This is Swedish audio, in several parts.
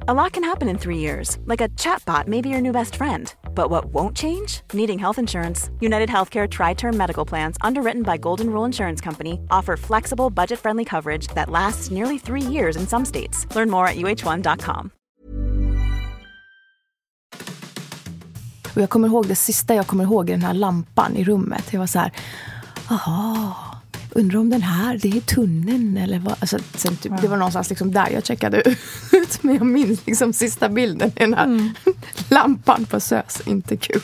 A lot can happen in three years, like a chatbot may be your new best friend. But what won't change? Needing health insurance. United Healthcare Tri Term Medical Plans, underwritten by Golden Rule Insurance Company, offer flexible, budget friendly coverage that lasts nearly three years in some states. Learn more at uh1.com. Och jag kommer ihåg det sista jag kommer ihåg, den här lampan i rummet. Jag var så här, aha, undrar om den här, det är tunneln eller vad? Alltså, sen, typ, Det var någonstans liksom där jag checkade ut. Men jag minns liksom sista bilden, den här mm. lampan på SÖS. Inte kul.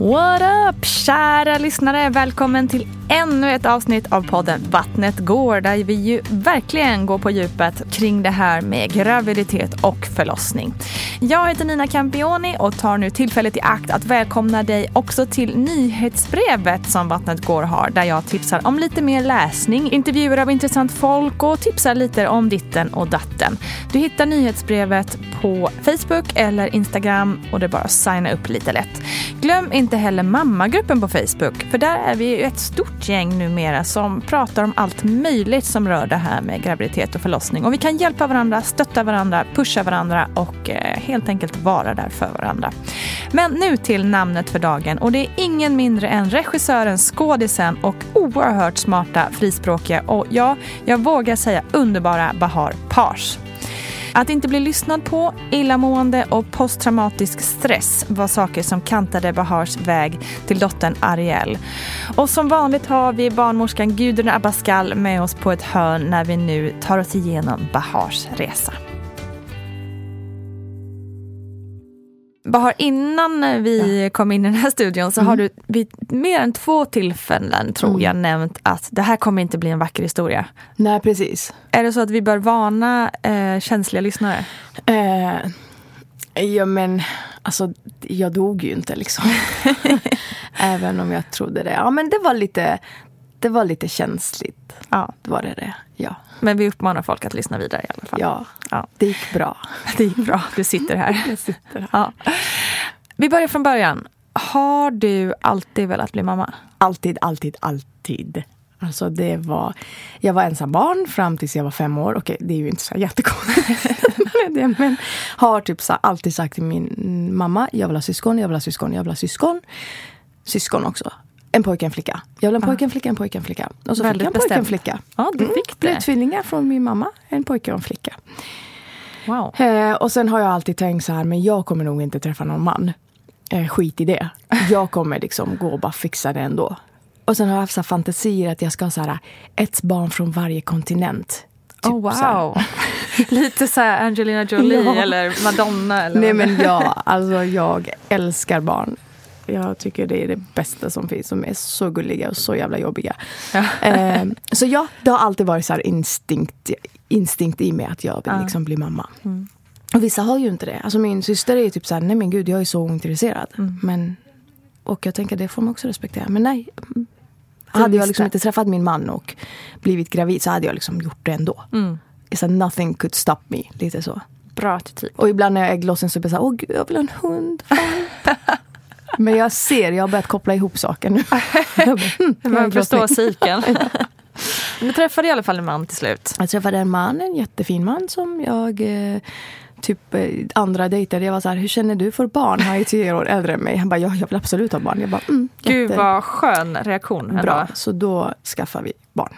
What up kära lyssnare! Välkommen till ännu ett avsnitt av podden Vattnet går där vi ju verkligen går på djupet kring det här med graviditet och förlossning. Jag heter Nina Campioni och tar nu tillfället i akt att välkomna dig också till nyhetsbrevet som Vattnet går har där jag tipsar om lite mer läsning, intervjuer av intressant folk och tipsar lite om ditten och datten. Du hittar nyhetsbrevet på Facebook eller Instagram och det är bara att signa upp lite lätt. Glöm inte inte heller mammagruppen på Facebook för där är vi ju ett stort gäng numera som pratar om allt möjligt som rör det här med graviditet och förlossning. Och vi kan hjälpa varandra, stötta varandra, pusha varandra och eh, helt enkelt vara där för varandra. Men nu till namnet för dagen och det är ingen mindre än regissören, skådisen och oerhört smarta frispråkiga och ja, jag vågar säga underbara Bahar Pars. Att inte bli lyssnad på, illamående och posttraumatisk stress var saker som kantade Bahars väg till dottern Ariel. Och som vanligt har vi barnmorskan Gudrun Abascal med oss på ett hörn när vi nu tar oss igenom Bahars resa. Bahar, innan vi ja. kom in i den här studion så mm. har du vid mer än två tillfällen, tror mm. jag, nämnt att det här kommer inte bli en vacker historia. Nej, precis. Är det så att vi bör varna eh, känsliga lyssnare? Eh, ja, men alltså, jag dog ju inte liksom. Även om jag trodde det. Ja, men det var lite, det var lite känsligt. Ja. Det var det det, ja. Men vi uppmanar folk att lyssna vidare i alla fall. Ja, ja. det gick bra. Det gick bra. Du sitter här. Jag sitter här. Ja. Vi börjar från början. Har du alltid velat bli mamma? Alltid, alltid, alltid. Alltså det var, jag var ensam barn fram tills jag var fem år. Okej, det är ju inte så jättekonstigt. men har typ så alltid sagt till min mamma, jag vill ha syskon, jag vill ha syskon, jag vill ha syskon. Syskon också en pojke, en flicka. Jag vill en pojke, en flicka, en pojke, en flicka. Och så Väldigt fick jag en pojke, en flicka. Ja, du mm. fick det. Blev tvillingar från min mamma. En pojke och en flicka. Wow. Eh, och sen har jag alltid tänkt så här, men jag kommer nog inte träffa någon man. Eh, skit i det. Jag kommer liksom gå och bara fixa det ändå. Och sen har jag haft så fantasier att jag ska ha så här, ett barn från varje kontinent. Typ oh, så wow. Lite så här Angelina Jolie Ja. eller Madonna. Eller Nej men ja, alltså jag älskar barn. Jag tycker det är det bästa som finns. De är så gulliga och så jävla jobbiga. Ja. Eh, så ja, det har alltid varit så här instinkt, instinkt i mig att jag vill liksom bli mamma. Mm. Och vissa har ju inte det. Alltså min syster är typ så här, nej men gud jag är så ointresserad. Mm. Men, och jag tänker det får man också respektera. Men nej. Du Hade jag liksom inte träffat min man och blivit gravid så hade jag liksom gjort det ändå. Mm. It's nothing could stop me. Lite så. Bra attityd. Och ibland när jag är ägglossen så blir jag så här, åh gud jag vill ha en hund. Men jag ser, jag har börjat koppla ihop saker nu. Bara, hmm, Man förstår cykeln. Du träffade i alla fall en man till slut. Jag träffade en man, en jättefin man som jag eh, typ eh, andra dejter. Jag var så här, hur känner du för barn? Han är tio år äldre än mig. Han bara, ja, jag vill absolut ha barn. Jag bara, mm, Gud jätte- vad skön reaktion. ändå. bra. Så då skaffade vi barn.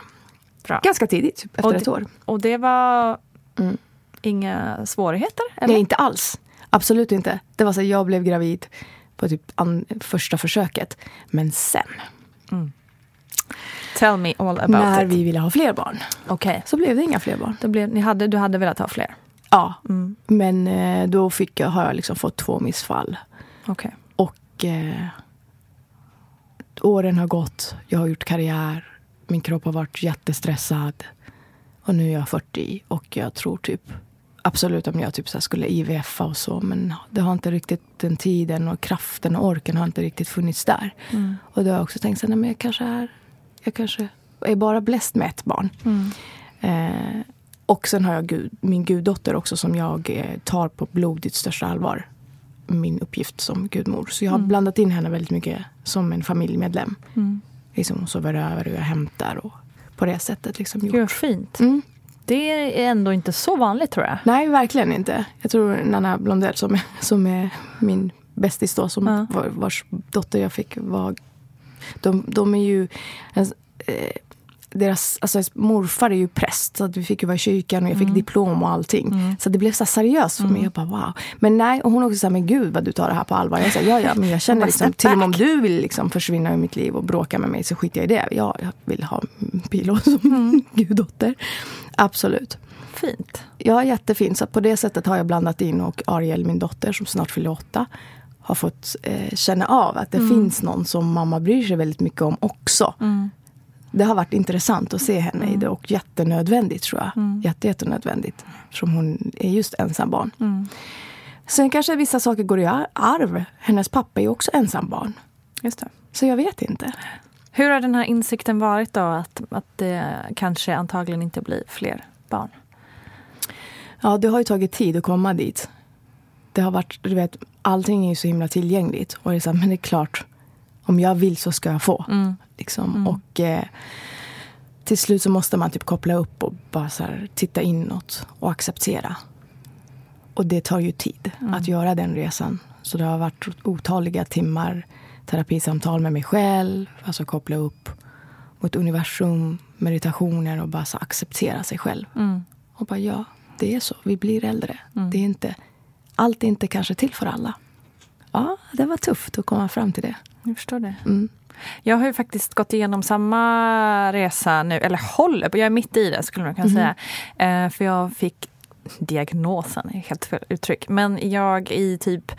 Bra. Ganska tidigt, typ, efter Och ett år. Och det var Mm. inga svårigheter? Eller? Nej, inte alls. Absolut inte. Det var så här, jag blev gravid på typ första försöket. Men sen, Tell me all about när it. vi ville ha fler barn, Okej. så blev det inga fler barn. Då blev, ni hade, du hade velat ha fler? Ja, Mm. men eh, då fick jag, har jag liksom fått två missfall. Okej. Och eh, åren har gått, jag har gjort karriär, min kropp har varit jättestressad. Och nu är jag 40 och jag tror typ absolut om jag typ så skulle IVF och så men det har inte riktigt den tiden och kraften och orken har inte riktigt funnits där. Mm. Och då har jag också tänkt så här, nej, men jag kanske är, jag kanske är bara bläst med ett barn. Mm. Eh, och sen har jag gud, min guddotter också som jag eh, tar på blodigt största allvar. Min uppgift som gudmor. Så jag har blandat in henne väldigt mycket som en familjemedlem. Mm. Liksom hon sover över och jag hämtar och på det sättet liksom Gud gjort. fint. Mm. Det är ändå inte så vanligt tror jag. Nej, verkligen inte. Jag tror Nanna Blondell som är, som är min bästis då, som Ja. var, vars dotter jag fick var... De, de är ju... Alltså, eh, deras, alltså, morfar är ju präst, så att vi fick ju vara i kyrkan och jag fick Mm. diplom och allting. Så det blev så seriöst för mig. Jag bara wow. Men nej, och hon också sa men gud vad du tar det här på allvar. Jag sa ja, ja, men jag känner liksom, till och med om du vill liksom försvinna ur mitt liv och bråka med mig så skiter jag i det. Ja, jag vill ha Pilo som Mm. guddotter. Absolut. Fint. Ja, jättefint. Så på det sättet har jag blandat in och Ariel, min dotter som snart fyller åtta, har fått eh, känna av att det finns någon som mamma bryr sig väldigt mycket om också. Mm. Det har varit intressant att se henne i det och jättenödvändigt tror jag. Mm. Jätte, jättenödvändigt. Eftersom hon är just ensam barn. Mm. Sen kanske vissa saker går i ar- arv. Hennes pappa är också ensam barn. Just det. Så jag vet inte. Hur har den här insikten varit då att, att det kanske antagligen inte blir fler barn? Ja, det har ju tagit tid att komma dit. Det har varit, du vet, allting är ju så himla tillgängligt. Och det är så här, men det är klart, om jag vill så ska jag få. Mm. Liksom. Och eh, till slut så måste man typ koppla upp och bara så här, titta inåt och acceptera. Och det tar ju tid att göra den resan. Så det har varit otaliga timmar terapisamtal med mig själv, alltså koppla upp mot universum, meditationer och bara så acceptera sig själv. Mm. Och bara ja, det är så. Vi blir äldre. Det är inte, allt är inte kanske till för alla. Ja, det var tufft att komma fram till det. Jag förstår det. Mm. Jag har ju faktiskt gått igenom samma resa nu, eller håller på, jag är mitt i det skulle man kunna säga. Eh, för jag fick diagnosen, är helt fel uttryck. Men jag i typ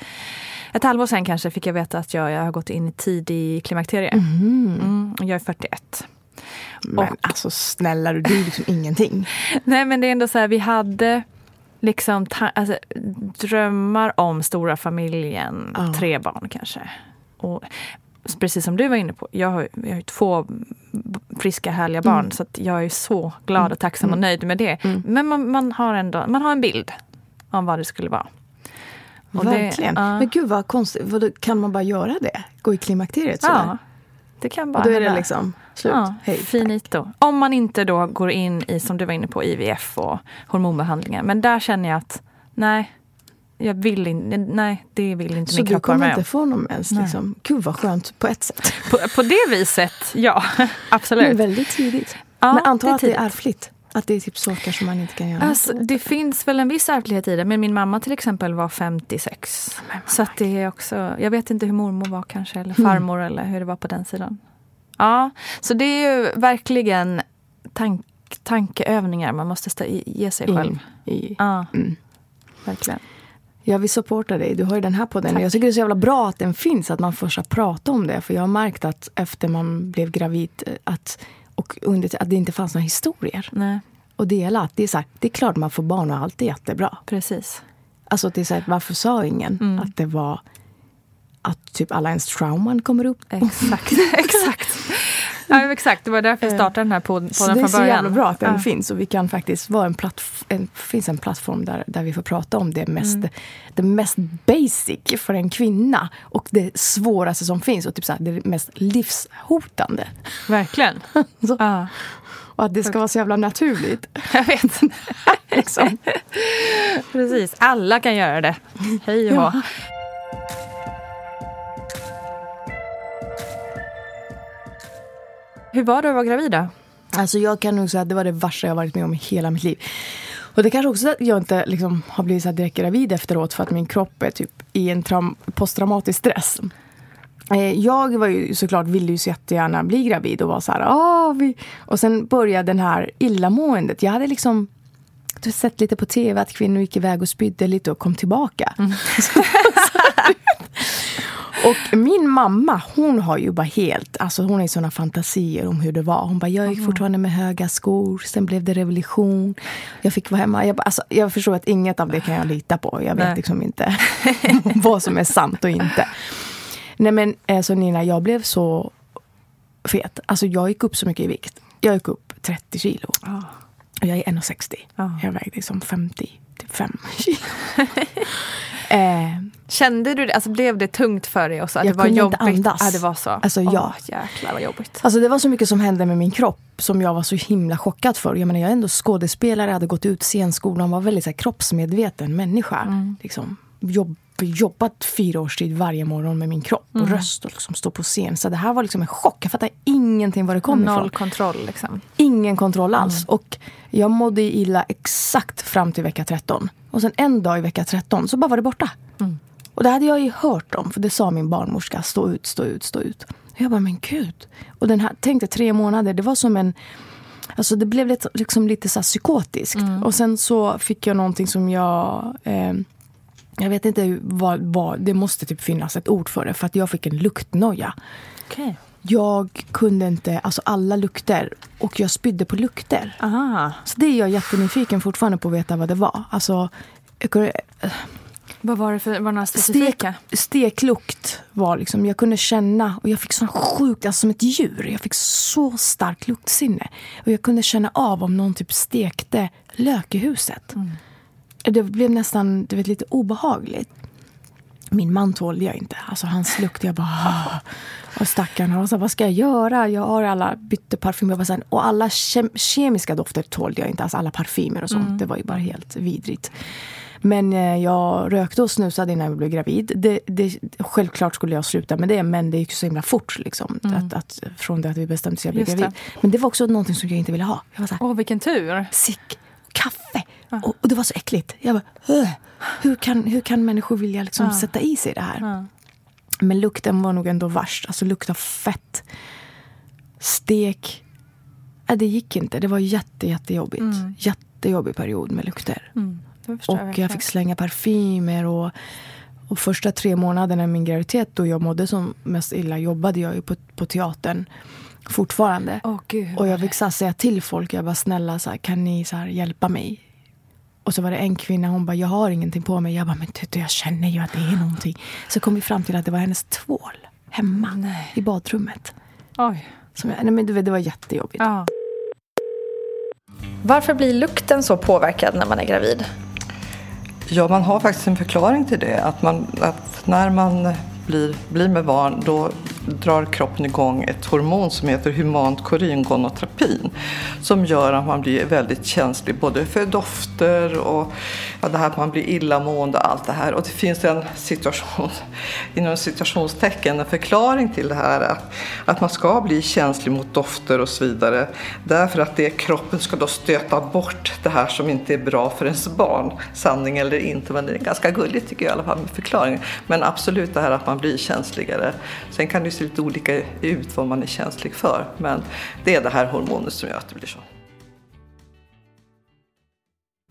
ett halvår sen kanske fick jag veta att jag, jag har gått in i tidig klimakterie. Mm, och jag är 41. Men alltså snälla du, det är liksom ingenting. Nej men det är ändå så här, vi hade liksom alltså, drömmar om stora familjen, Ja. tre barn kanske. Och precis som du var inne på, jag har, jag har två friska härliga barn Mm. så jag är så glad och tacksam och nöjd med det. Men man, man har ändå man har en bild om vad det skulle vara. Och det- Verkligen. ja. Men gud vad konstigt. Kan man bara göra det? Gå i klimakteriet sådär? Ja, det kan bara Och då är det hända. liksom slut. Ja, Hej. finito. Om man inte då går in i, som du var inne på, IVF och hormonbehandlingar. Men där känner jag att nej, jag vill inte, nej, det vill inte Så min du kropp vara kommer med om. inte få någon mens? Liksom. Gud vad skönt på ett sätt. På, på det viset, ja, Men absolut. väldigt tidigt. Ja, Men antar det är att det är ärftligt. Att det är typ saker som man inte kan göra. Alltså, det finns väl en viss ärftlighet i det, men min mamma till exempel var 56. Så att det är också, jag vet inte hur mormor var kanske, eller Mm. farmor eller hur det var på den sidan. Ja, så det är ju verkligen tank, tankeövningar man måste ge sig själv. In i. Ja, Mm. verkligen. Jag vill supporta dig. Du har ju den här podden. Jag tycker det är så jävla bra att den finns, att man får så prata om det. För jag har märkt att efter man blev gravid eh, att, och under, att det inte fanns några historier Nej, att dela. Att det, är så här, det är klart man får barn och allt är jättebra. precis. Alltså det är så här, varför sa ingen Mm. att det var att typ alla ens trauman kommer upp? Exakt. exakt. Ja, exakt. Det var därför jag startade den här pod- Så podden det är från så början. jävla bra att den Ja. finns och vi kan faktiskt vara en plattform, finns en plattform där, där vi får prata om det mest, Mm. det mest basic för en kvinna och det svåraste som finns och typ så här, det mest livshotande. Verkligen. Så, Ja, och att det ska vara så jävla naturligt. jag vet. Liksom. Precis. Alla kan göra det. Hej och hå. Hur var det att vara gravid då? Alltså jag kan nog säga att det var det värsta jag varit med om i hela mitt liv. Och det kanske också är att jag inte liksom har blivit så direkt gravid efteråt för att min kropp är typ i en traum- posttraumatisk stress. Eh, Jag var ju såklart ville ju så jättegärna bli gravid och var så här, ah, vi... Och sen började den här illamåendet. Jag hade liksom sett lite på tv att kvinnor gick iväg och spydde lite och kom tillbaka. och min mamma, hon har ju bara helt, alltså hon har ju såna fantasier om hur det var. Hon bara, jag gick fortfarande med höga skor, sen blev det revolution. Jag fick vara hemma. Jag, bara, alltså, jag förstår att inget av det kan jag lita på. Jag vet Nej. liksom inte vad som är sant och inte. Nej men alltså Nina, jag blev så fet. Alltså jag gick upp så mycket i vikt. Jag gick upp 30 kilo. Och jag är 1,60. Ja. Jag vägde liksom 55 kilo. eh, Kände du det? Alltså blev det tungt för dig också? Att Jag det var kunde jobbigt? inte andas. Ja, det var så? Alltså, ja. jäklar vad jobbigt. Alltså det var så mycket som hände med min kropp som jag var så himla chockad för. Jag menar jag är ändå skådespelare, hade gått ut scenskolan, var väldigt så här, kroppsmedveten människa. Liksom, jobb, jobbat fyra års tid varje morgon med min kropp och röst och liksom stå på scen. Så det här var liksom en chock. Jag fattade ingenting var det kom ifrån. Noll kontroll liksom. Ingen kontroll alls. Och jag mådde illa exakt fram till vecka 13. Och sen en dag i vecka 13 så bara var det borta. Och det hade jag ju hört om, för det sa min barnmorska. Stå ut, stå ut, stå ut. Och jag bara, men gud. Och den här, tänkte tre månader, det var som en... Alltså det blev lite, liksom lite så psykotiskt. Och sen så fick jag någonting som jag... Eh, jag vet inte vad, vad, det måste typ finnas ett ord för det. För att jag fick en luktnoja. Okej. Jag kunde inte, alltså alla lukter. Och jag spydde på lukter. Aha. Så det är jag jättenyfiken fortfarande på att veta vad det var. Alltså, kunde, Vad var det för, var det några stek, specifika? steklukt var liksom, jag kunde känna och jag fick sån sjukt, alltså som ett djur. Jag fick så starkt luktsinne. Och jag kunde känna av om någon typ stekte lök i huset. Det blev nästan, du vet, lite obehagligt. Min man tålde jag inte. Alltså hans lukt, jag bara... "Ah." Och stackarn, och så, vad ska jag göra? Jag har alla bytte parfymer. Här, Och alla kem, kemiska dofter tålde jag inte. Alltså alla parfymer och sånt. Det var ju bara helt vidrigt. Men eh, jag rökte och snusade innan jag blev gravid. Det, det, självklart skulle jag sluta med det, men det gick så himla fort. Liksom, att, att, från det att vi bestämde oss att jag blev gravid. det. Men det var också någonting som jag inte ville ha. Jag var så här, Åh, vilken tur. sick, kaffe. Och, och det var så äckligt. Jag bara, "Ugh, hur kan, hur kan människor vilja liksom sätta i sig det här? Men lukten var nog ändå värst. Alltså lukt av fett. Stek. Nej, det gick inte. Det var jätte, jättejobbigt. Jättejobbig period med lukter. Mm, Och jag verkligen. fick slänga parfymer. Och, och första tre månaderna i min graviditet då jag mådde som mest illa jobbade jag ju på, på teatern fortfarande. Gud. Och jag fick så här, säga till folk, jag bara snälla så här, kan ni så här, hjälpa mig? Och så var det en kvinna, hon bara jag har ingenting på mig. Jag bara men du, jag känner ju att det är någonting. Så kom vi fram till att det var hennes tvål hemma i badrummet. Oj. Som jag, nej, men du vet, det var jättejobbigt. Ja. Varför blir lukten så påverkad när man är gravid? Ja, man har faktiskt en förklaring till det. Att, man, att när man blir, blir med barn då drar kroppen igång ett hormon som heter humant koringonotropin som gör att man blir väldigt känslig både för dofter och ja, det här att man blir illamående och allt det här. Och det finns en situation, inom citationstecken, en förklaring till det här att, att man ska bli känslig mot dofter och så vidare därför att det kroppen ska då stöta bort det här som inte är bra för ens barn. Sanning eller inte, men det är ganska gulligt tycker jag i alla fall med förklaringen. Men absolut det här att man blir känsligare. Sen kan det se lite olika ut vad man är känslig för, men det är det här hormonet som gör att det blir så.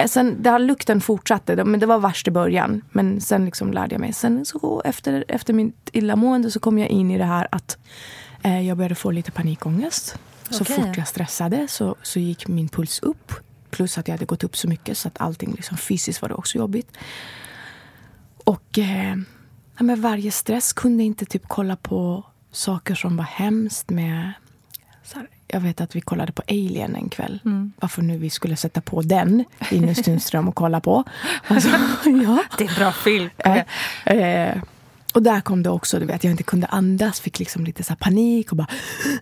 sen, det har lukten fortsatte, men det var värst i början. Men sen liksom lärde jag mig. Sen så efter, efter mitt illamående så kom jag in i det här att eh, jag började få lite panikångest. Så Okej. fort jag stressade så, så gick min puls upp. Plus att jag hade gått upp så mycket så att allting liksom fysiskt var det också jobbigt. Och eh, ja, men varje stress kunde inte typ kolla på saker som var hemskt med... Här, jag vet att vi kollade på Alien en kväll. Varför nu vi skulle sätta på den, Ines Tunström, och kolla på. Alltså, ja. Det är en bra film. Eh, eh, och där kom det också, du vet, jag inte kunde andas, fick liksom lite så panik och bara...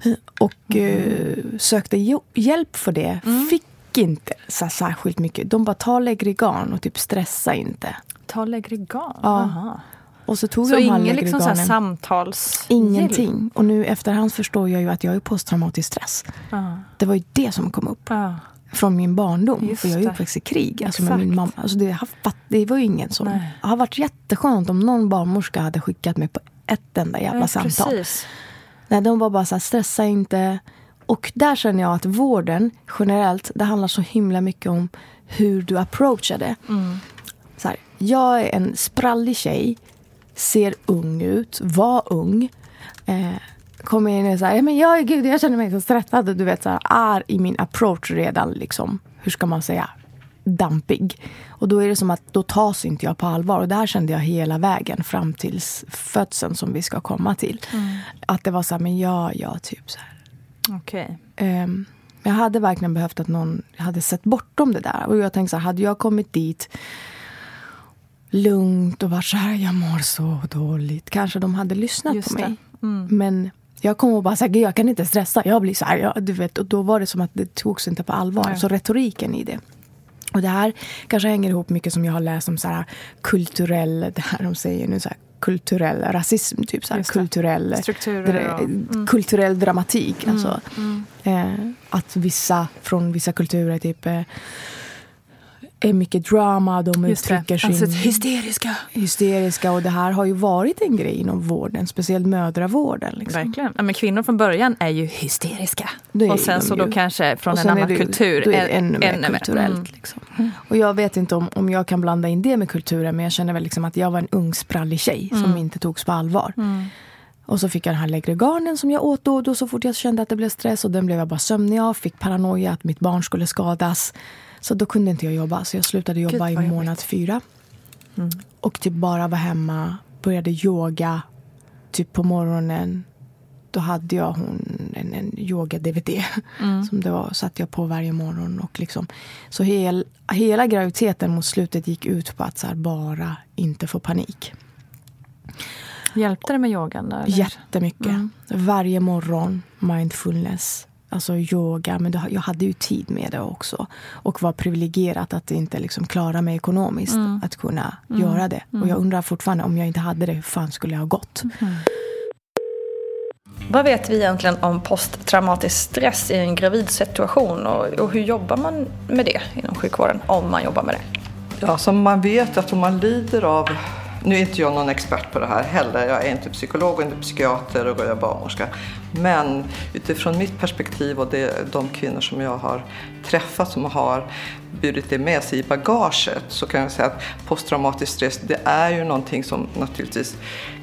Och eh, sökte jo- hjälp för det. Fick inte så särskilt mycket. De bara, ta Legrigan och typ stressa inte. Ta Legrigan? Ja. Aha. Och så tog Så de ingen liksom så samtals... Ingenting. Och nu efterhand förstår jag ju att jag är posttraumatisk stress. Ja. Det var ju det som kom upp. Ja. Från min barndom. Just för jag är uppväxt i krig. Alltså med min mamma. Alltså det, det var ju ingen som... Nej. Det har varit jätteskönt om någon barnmorska hade skickat mig på ett enda jävla Ja, samtal. precis. Nej, de var bara så här, stressa inte. Och där känner jag att vården generellt, det handlar så himla mycket om hur du approachar det. Så här, jag är en sprallig tjej, ser ung ut, var ung. Eh, kommer in och säger, men jag, gud, jag känner mig så stressad. Du vet, så här, är i min approach redan liksom, hur ska man säga, dampig. Och då är det som att då tas inte jag på allvar. Och det här kände jag hela vägen fram till födseln som vi ska komma till. Att det var så här, men ja, ja, typ så här. Okej. Ehm, jag hade verkligen behövt att någon hade sett bortom det där. Och jag tänkte så här, hade jag kommit dit lugnt och varit så här, jag mår så dåligt. Kanske de hade lyssnat Just på mig. Men jag kom och bara säga, jag kan inte stressa. Jag blir så här, jag, du vet. Och då var det som att det togs inte på allvar. Nej. Så retoriken i det. Och det här kanske hänger ihop mycket som jag har läst om så här kulturell, det här de säger nu, så här, kulturell rasism. Typ så här, kulturell, och- mm. kulturell dramatik. Alltså, eh, att vissa från vissa kulturer typ eh, är mycket drama, de Just uttrycker sin Alltså hysteriska. hysteriska. Och det här har ju varit en grej inom vården, speciellt mödravården. Liksom. Verkligen. Ja, men kvinnor från början är ju hysteriska. Är och sen så ju. då kanske från en annan det- kultur. Då är det än- ännu mer kulturellt. Mm. Liksom. Och jag vet inte om, om jag kan blanda in det med kulturen men jag känner väl liksom att jag var en ung sprallig tjej som Mm. inte togs på allvar. Och så fick jag den här Legriganen som jag åt då och då så fort jag kände att det blev stress och den blev jag bara sömnig av. Fick paranoia att mitt barn skulle skadas. Så då kunde inte jag jobba så jag slutade jobba Gud, i månad fyra. Och typ bara var hemma, började yoga. Typ på morgonen. Då hade jag hon, en, en yoga-DVD som det var, satt jag på varje morgon. Och liksom, så hel, hela graviditeten mot slutet gick ut på att här, bara inte få panik. Hjälpte det med yogan? Eller? Jättemycket. Varje morgon mindfulness. Alltså yoga, men jag hade ju tid med det också. Och var privilegierat att inte liksom klara mig ekonomiskt. Att kunna göra det. Och jag undrar fortfarande om jag inte hade det, hur fan skulle jag ha gått? Vad vet vi egentligen om posttraumatisk stress i en gravid situation och, och hur jobbar man med det inom sjukvården om man jobbar med det? Ja, så man vet att om man lider av nu är inte jag någon expert på det här heller. Jag är inte psykolog och inte psykiater och jag är barnmorska. Men utifrån mitt perspektiv och det, de kvinnor som jag har träffat som har burit det med sig i bagaget så kan jag säga att posttraumatisk stress det är ju någonting som naturligtvis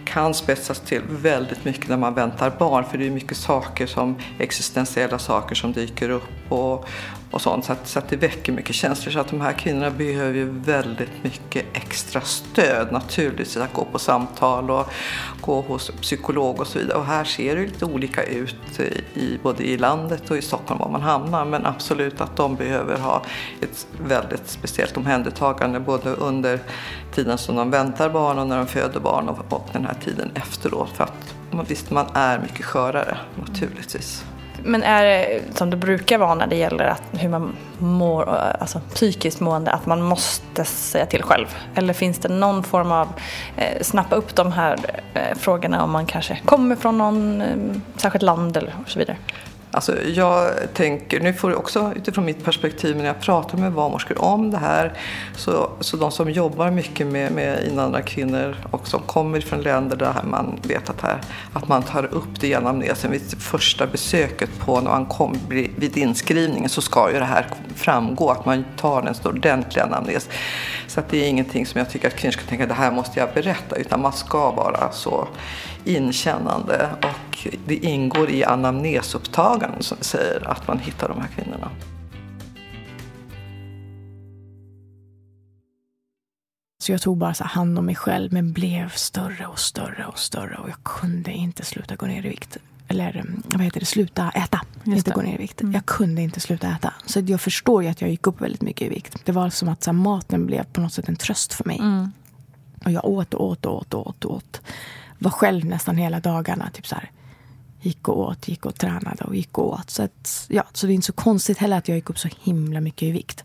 kan spetsas till väldigt mycket när man väntar barn för det är mycket saker som existentiella saker som dyker upp och, och sånt. Så att, så att det väcker mycket känslor. Så att de här kvinnorna behöver ju väldigt mycket extra stöd naturligtvis att gå på samtal och gå hos psykolog och så vidare. Och här ser det lite olika ut i, både i landet och i Stockholm var man hamnar. Men absolut att de behöver ha ett väldigt speciellt omhändertagande både under tiden som de väntar barn och när de föder barn och, och den här tiden efteråt. För att man, visst man är mycket skörare naturligtvis. Men är det som det brukar vara när det gäller att, hur man mår, alltså psykiskt mående, att man måste säga till själv? Eller finns det någon form av eh, snappa upp de här eh, frågorna om man kanske kommer från någon eh, särskilt land eller och så vidare? Alltså jag tänker, nu får du också utifrån mitt perspektiv när jag pratar med barnmorskor om det här, så, så de som jobbar mycket med, med invandrarkvinnor och som kommer från länder där man vet att, här, att man tar upp det i anamnesen vid första besöket på när man kommer vid inskrivningen så ska ju det här framgå, att man tar en ordentlig anamnes. Så att det är ingenting som jag tycker att kvinnor ska tänka, det här måste jag berätta, utan man ska vara så inkännande och det ingår i anamnesupptaganden som säger att man hittar de här kvinnorna. Så jag tog bara så hand om mig själv men blev större och större och större och jag kunde inte sluta gå ner i vikt. Eller mm, vad heter det, sluta äta. Just inte det. gå ner i vikt. Mm. Jag kunde inte sluta äta. Så jag förstår ju att jag gick upp väldigt mycket i vikt. Det var som att så här, maten blev på något sätt en tröst för mig. Mm. Och jag åt och åt och åt och åt. Och åt var själv nästan hela dagarna. Typ så här, gick och åt, gick och tränade och gick och åt. Så, att, ja, så det är inte så konstigt heller att jag gick upp så himla mycket i vikt.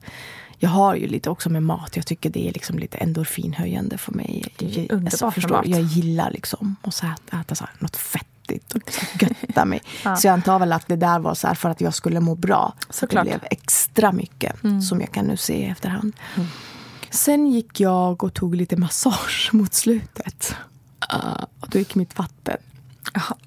Jag har ju lite också med mat. Jag tycker det är liksom lite endorfinhöjande för mig. Jag, förstår, mat. jag gillar liksom att äta, äta så här, något fettigt och liksom götta mig. ja. Så jag antar väl att det där var så för att jag skulle må bra. Så det blev extra mycket mm. som jag kan nu se i efterhand. Mm. Sen gick jag och tog lite massage mot slutet. Uh, och då gick mitt vatten.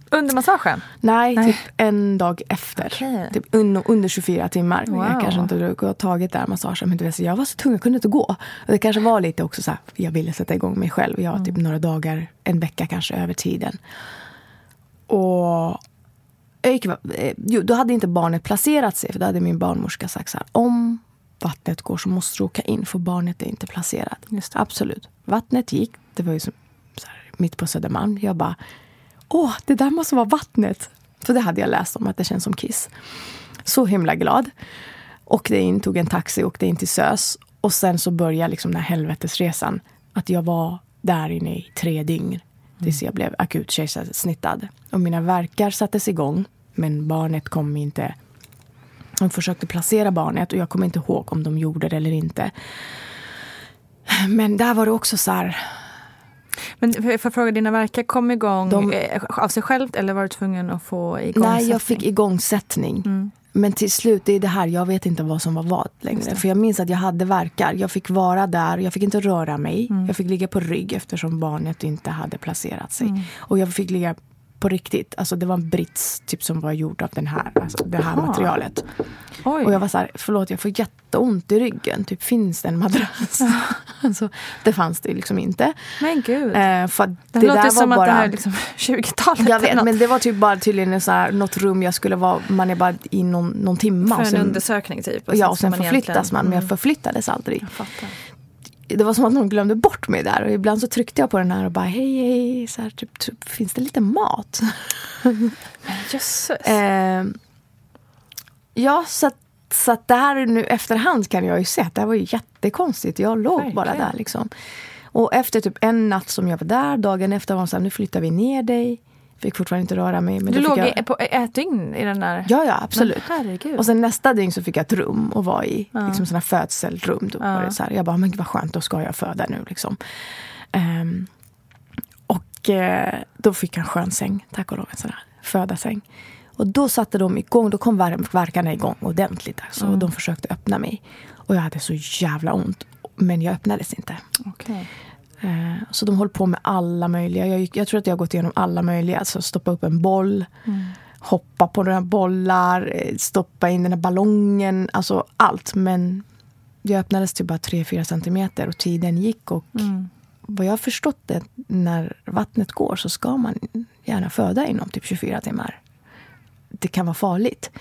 Under massagen? Nej, Nej, typ en dag efter. Okay. Typ un, under 24 timmar. Wow. Jag kanske inte har tagit den massagen. Men du vet, jag var så tung, jag kunde inte gå. Och det kanske var lite också så här, jag ville sätta igång mig själv. Jag mm. typ några dagar, en vecka kanske över tiden. Och jag gick, eh, jo, då hade inte barnet placerat sig. För då hade min barnmorska sagt så här, om vattnet går så måste du åka in för barnet är inte placerat. Absolut. Vattnet gick. Det var ju som mitt på Södermalm. Jag bara, åh, det där måste vara vattnet. För det hade jag läst om, att det känns som kiss. Så himla glad. Åkte in, tog en taxi, åkte in till SÖS. Och sen så började liksom den här helvetesresan. Att jag var där inne i tre dygn. Tills jag blev akut kejsarsnittad. Och mina verkar sattes igång. Men barnet kom inte. De försökte placera barnet och jag kommer inte ihåg om de gjorde det eller inte. Men där var det också så här men för att fråga, dina verkar kom igång de, eh, av sig självt eller var du tvungen att få igångsättning? Nej, jag fick igångsättning. Mm. Men till slut, det är det här, jag vet inte vad som var vad längre. För jag minns att jag hade verkar. Jag fick vara där, jag fick inte röra mig. Mm. Jag fick ligga på rygg eftersom barnet inte hade placerat sig. Mm. Och jag fick ligga på riktigt. Alltså det var en brits typ, som var gjord av den här, alltså, det här materialet. Oj. Och jag var så här, förlåt jag får jätteont i ryggen. Typ finns det en madrass? alltså, det fanns det liksom inte. Men gud. Eh, för det, det låter som bara, att det här är liksom 20-talet. Jag vet, men det var typ bara tydligen så här, något rum jag skulle vara, man är bara i någon, någon timme. För en sen, undersökning typ? Och ja, och sen förflyttas egentligen... man. Men jag mm. förflyttades aldrig det var som att någon glömde bort mig där. Och ibland så tryckte jag på den här och bara hej, hej, så här, typ, typ, finns det lite mat? Jösses. Eh, ja, så att, så att det här nu efterhand kan jag ju se att det här var ju jättekonstigt. Jag låg Verkligen. bara där liksom. Och efter typ en natt som jag var där, dagen efter var de så här, nu flyttar vi ner dig. Fick fortfarande inte röra mig. Men du låg jag... på ett dygn i den där? Ja, ja absolut. och sen nästa dygn så fick jag ett rum att vara i. Ja. Liksom sådana födselrum. Då ja. var det så här, jag bara, men gud vad skönt, då ska jag föda nu. Liksom. Um, och uh, då fick jag en skön säng, tack och lov. En sån här födarsäng. Och då satte de igång, då kom verkarna igång ordentligt. Alltså, mm. Och de försökte öppna mig. Och jag hade så jävla ont. Men jag öppnades inte. Okay. Eh, så de håller på med alla möjliga. Jag, jag, tror att jag har gått igenom alla möjliga. Alltså stoppa upp en boll, mm. hoppa på några bollar, eh, stoppa in den här ballongen. Alltså allt. Men jag öppnades till bara 3-4 centimeter och tiden gick. Och mm. vad jag har förstått det, när vattnet går så ska man gärna föda inom typ 24 timmar. Det kan vara farligt.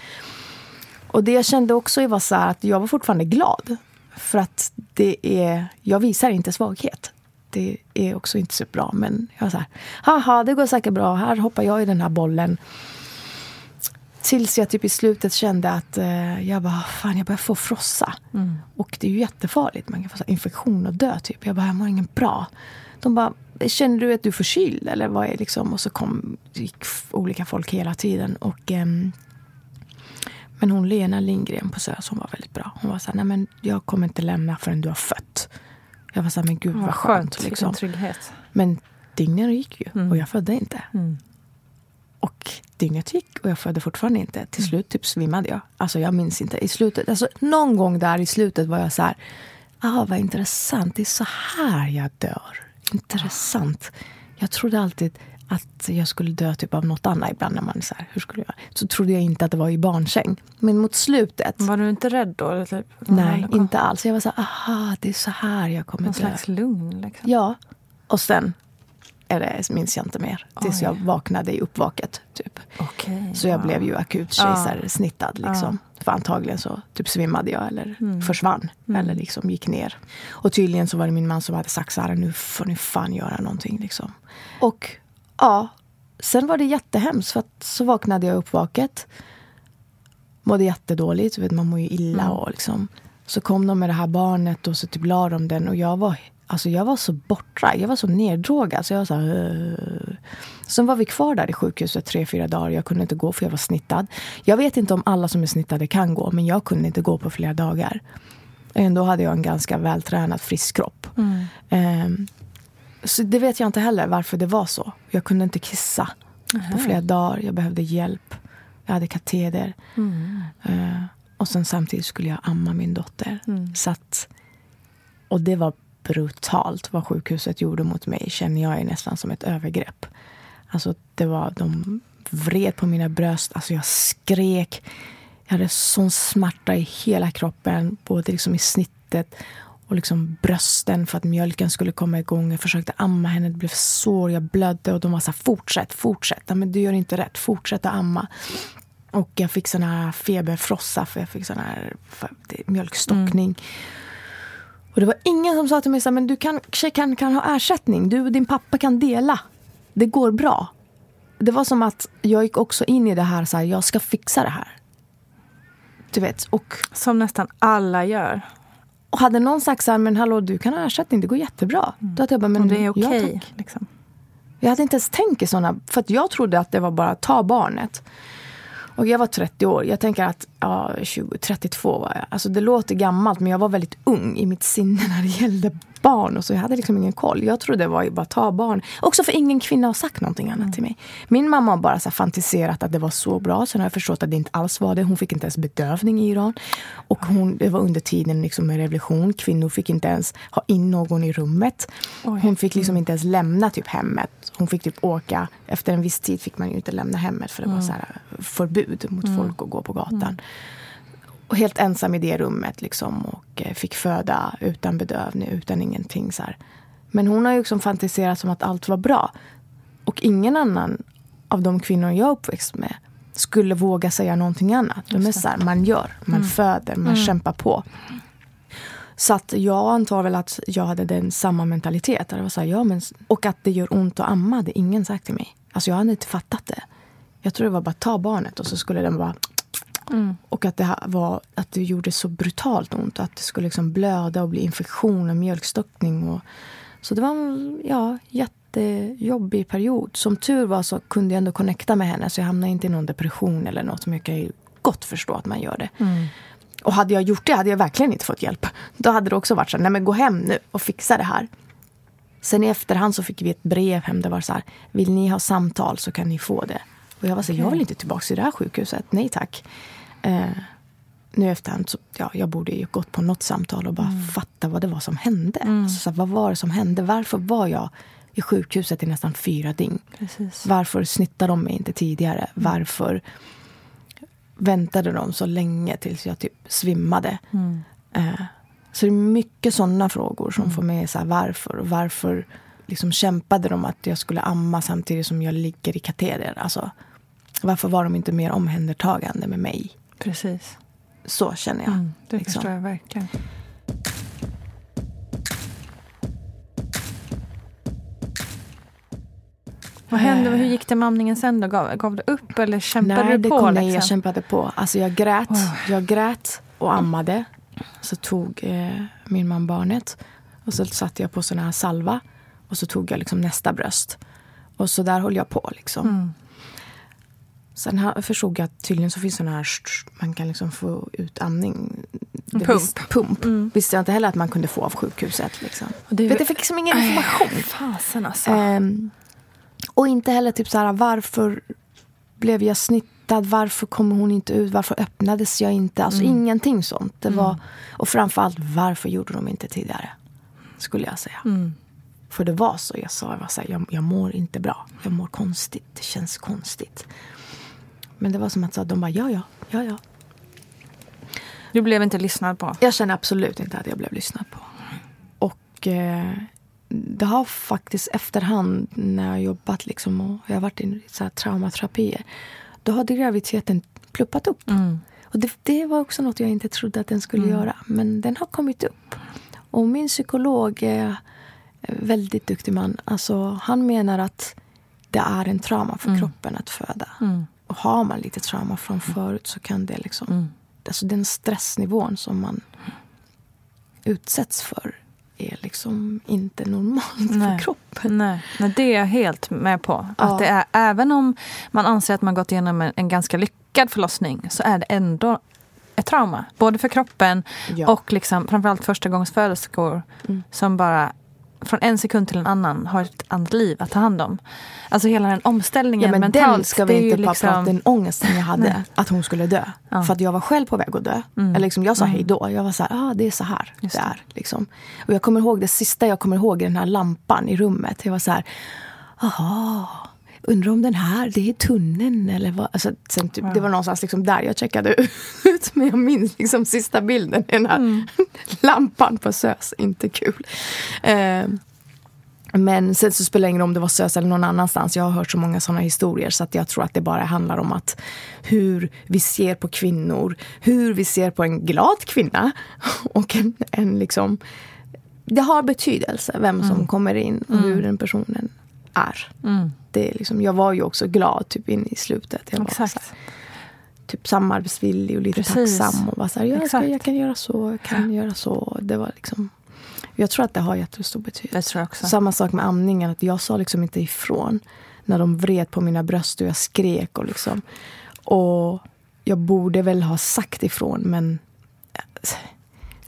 Och det jag kände också var så att jag var fortfarande glad. För att det är, jag visar inte svaghet det är också inte så bra. Men jag var så här, haha, det går säkert bra. Här hoppar jag i den här bollen. Tills jag typ i slutet kände att eh, jag bara, fan jag börjar få frossa. Mm. Och det är ju jättefarligt. Man kan få så infektion och dö typ. Jag bara, jag mår ingen bra. De bara, känner du att du är förkyld eller vad är liksom? Och så kom, gick olika folk hela tiden. Och, ehm, men hon Lena Lindgren på SÖS, hon var väldigt bra. Hon var så här, nej men jag kommer inte lämna förrän du har fött. Jag var så här, men gud vad skönt. skönt liksom. trygghet. Men dygnen gick ju mm. och jag födde inte. Mm. Och dygnet gick och jag födde fortfarande inte. Till slut typ svimmade jag. Alltså jag minns inte. I slutet, alltså någon gång där i slutet var jag så här, ah vad intressant, det är så här jag dör. Intressant. Jag trodde alltid att jag skulle dö typ av något annat ibland. När man så, här, hur skulle jag? så trodde jag inte att det var i barnsäng. Men mot slutet. Var du inte rädd då? Typ? Nej, inte alls. Jag var så här, aha, det är så här jag kommer Någon dö. slags lugn? Liksom. Ja. Och sen det, minns jag inte mer. Tills Oj. jag vaknade i uppvaket. Typ. Okej, Så jag wow. blev ju akut kejsarsnittad. Liksom. För antagligen så typ svimmade jag eller Mm. försvann. Eller liksom gick ner. Och tydligen så var det min man som hade sagt så här, nu får ni fan göra någonting. Liksom. Och ja, sen var det jättehemskt. För att så vaknade jag uppvaket. Mådde jättedåligt, vet, man mår ju illa. Mm. Och liksom. Så kom de med det här barnet och så typ la de den. Och jag var, alltså jag var så borta, jag var så neddrogad. Så jag var så här, "Ugh." Sen var vi kvar där i sjukhuset tre, fyra dagar. Jag kunde inte gå för jag var snittad. Jag vet inte om alla som är snittade kan gå, men jag kunde inte gå på flera dagar. Ändå hade jag en ganska vältränad, frisk kropp. Ehm, så det vet jag inte heller varför det var så. Jag kunde inte kissa på flera dagar. Jag behövde hjälp. Jag hade kateter. Eh, och sen samtidigt skulle jag amma min dotter. Så att, och det var brutalt vad sjukhuset gjorde mot mig. Känner jag är nästan som ett övergrepp. Alltså det var, de vred på mina bröst. Alltså jag skrek. Jag hade sån smärta i hela kroppen. Både liksom i snittet och liksom brösten för att mjölken skulle komma igång. Jag försökte amma henne, det blev sår, jag blödde och de var så här, fortsätt, fortsätt. Men du gör inte rätt, fortsätt att amma. Och jag fick sån här feberfrossa för jag fick sån här mjölkstockning. Och det var ingen som sa till mig så här, men du kan, kan, kan ha ersättning. Du och din pappa kan dela. Det går bra. Det var som att jag gick också in i det här, så här jag ska fixa det här. Du vet, och, Som nästan alla gör. Och hade någon sagt så här, men hallå du kan ha ersättning, det går jättebra. Då hade jag bara, men Och det är ja, okej. tack. liksom. Jag hade inte ens tänkt i såna, för jag trodde att det var bara ta barnet. Och jag var 30 år. Jag tänker att, ja, 20, 32 var jag. Alltså det låter gammalt men jag var väldigt ung i mitt sinne när det gällde barn. Och så jag hade liksom ingen koll. Jag trodde det var bara ta barn. Också för ingen kvinna har sagt någonting annat till mig. Min mamma har bara så fantiserat att det var så bra. Sen har jag förstått att det inte alls var det. Hon fick inte ens bedövning i Iran. Och hon, det var under tiden liksom med revolution. Kvinnor fick inte ens ha in någon i rummet. Hon fick liksom inte ens lämna typ hemmet. Hon fick typ åka. Efter en viss tid fick man ju inte lämna hemmet för det var så här förbud mot folk att gå på gatan. Och helt ensam i det rummet liksom och eh, fick föda utan bedövning, utan ingenting. Så här. Men hon har ju liksom fantiserat som att allt var bra. Och ingen annan av de kvinnor jag är uppväxt med skulle våga säga någonting annat. De är så här, man gör, man föder, man kämpar på. Så att jag antar väl att jag hade den samma mentalitet. Det var så här, ja, men, och att det gör ont att amma, det ingen sagt till mig. Alltså jag hade inte fattat det. Jag tror det var bara ta barnet och så skulle den bara... Och att det, var, att det gjorde så brutalt ont. Att det skulle liksom blöda och bli infektion och mjölkstockning. Och, så det var en ja, jättejobbig period. Som tur var så kunde jag ändå connecta med henne. Så jag hamnade inte i någon depression eller något. Men jag kan ju gott förstå att man gör det. Och hade jag gjort det hade jag verkligen inte fått hjälp. Då hade det också varit så här, nej men gå hem nu och fixa det här. Sen i efterhand så fick vi ett brev hem. Det var så här, vill ni ha samtal så kan ni få det. Och jag var så här, jag vill inte tillbaka till det här sjukhuset. Nej tack. Eh, nu efterhand så, ja, jag borde ju gått på något samtal och bara fatta vad det var som hände. Alltså, så här, vad var det som hände? Varför var jag i sjukhuset i nästan fyra dygn? Precis. Varför snittade de mig inte tidigare? Varför väntade de så länge tills jag typ svimmade? Eh, så det är mycket sådana frågor som får mig så här, varför? Och varför liksom kämpade de att jag skulle amma samtidigt som jag ligger i kateder? Alltså, varför var de inte mer omhändertagande med mig? Precis. Så känner jag. Mm, det liksom. förstår jag verkligen. Vad hände? Hur gick det med amningen sen då? Gav, gav du upp eller kämpade Nej, du det på? kom, nej, liksom? jag kämpade på. Alltså jag grät. Jag grät och ammade. Så tog eh, min man barnet. Och så satte jag på sån här salva. Och så tog jag liksom nästa bröst. Och så där höll jag på. Liksom. Mm. Sen förstod jag att tydligen så finns sån här... Man kan liksom få ut. Det pump. Visst, pump. Visste jag inte heller att man kunde få av sjukhuset. Liksom. det är- För jag fick liksom ingen information. Fasen alltså. Ehm, och inte heller typ så här varför blev jag snittad? Varför kommer hon inte ut? Varför öppnades jag inte? Alltså Mm. ingenting sånt. Det var, Och framförallt, varför gjorde de inte tidigare? Skulle jag säga. Mm. För det var så. Jag sa, jag, var så här, jag, jag mår inte bra. Jag mår konstigt. Det känns konstigt. Men det var som att så, de bara, ja, ja, ja, ja. Du blev inte lyssnad på. Jag känner absolut inte att jag blev lyssnad på. Och eh, det har faktiskt efterhand när jag har jobbat liksom och jag har varit i så här traumaterapier. Då hade graviditeten pluppat upp. Och det, det var också något jag inte trodde att den skulle göra. Men den har kommit upp. Och min psykolog är en väldigt duktig man. Alltså, han menar att det är en trauma för kroppen att föda. Och har man lite trauma från förut så kan det liksom... Alltså den stressnivån som man utsätts för är liksom inte normalt för kroppen. Nej. Nej, det är jag helt med på. Ja. Att det är, även om man anser att man gått igenom en, en ganska lyckad förlossning så är det ändå ett trauma. Både för kroppen Ja. och liksom, framförallt förstagångsföderskor som bara från en sekund till en annan har ett annat liv att ta hand om. Alltså hela den omställningen Ja, men mentalt. den ska vi inte liksom- prata. Den ångesten jag hade, Nej. att hon skulle dö. För att jag var själv på väg att dö. Eller liksom, jag sa hej då. Jag var så här, ah, det är så här Just det är. Liksom. Och jag kommer ihåg det sista jag kommer ihåg, är den här lampan i rummet. Jag var så här, aha, undrar om den här, det är tunneln eller vad? Alltså, sen typ, Det var någonstans liksom där jag checkade ut. Men jag minns liksom sista bilden, den här lampan på SÖS. Inte kul. Eh, men sen så spelar det ingen roll om det var SÖS eller någon annanstans. Jag har hört så många sådana historier så att jag tror att det bara handlar om att hur vi ser på kvinnor, hur vi ser på en glad kvinna och en, en liksom... Det har betydelse vem som kommer in och hur den personen är. Det liksom, jag var ju också glad typ in i slutet. Jag var Exakt. här, typ samarbetsvillig och lite Precis. tacksam. Och var så här, jag, ska, jag kan göra så, jag kan göra så. Det var liksom, jag tror att det har jättestor betydelse. Samma sak med amningen. Att jag sa liksom inte ifrån när de vred på mina bröst och jag skrek. Och, liksom. och jag borde väl ha sagt ifrån, men...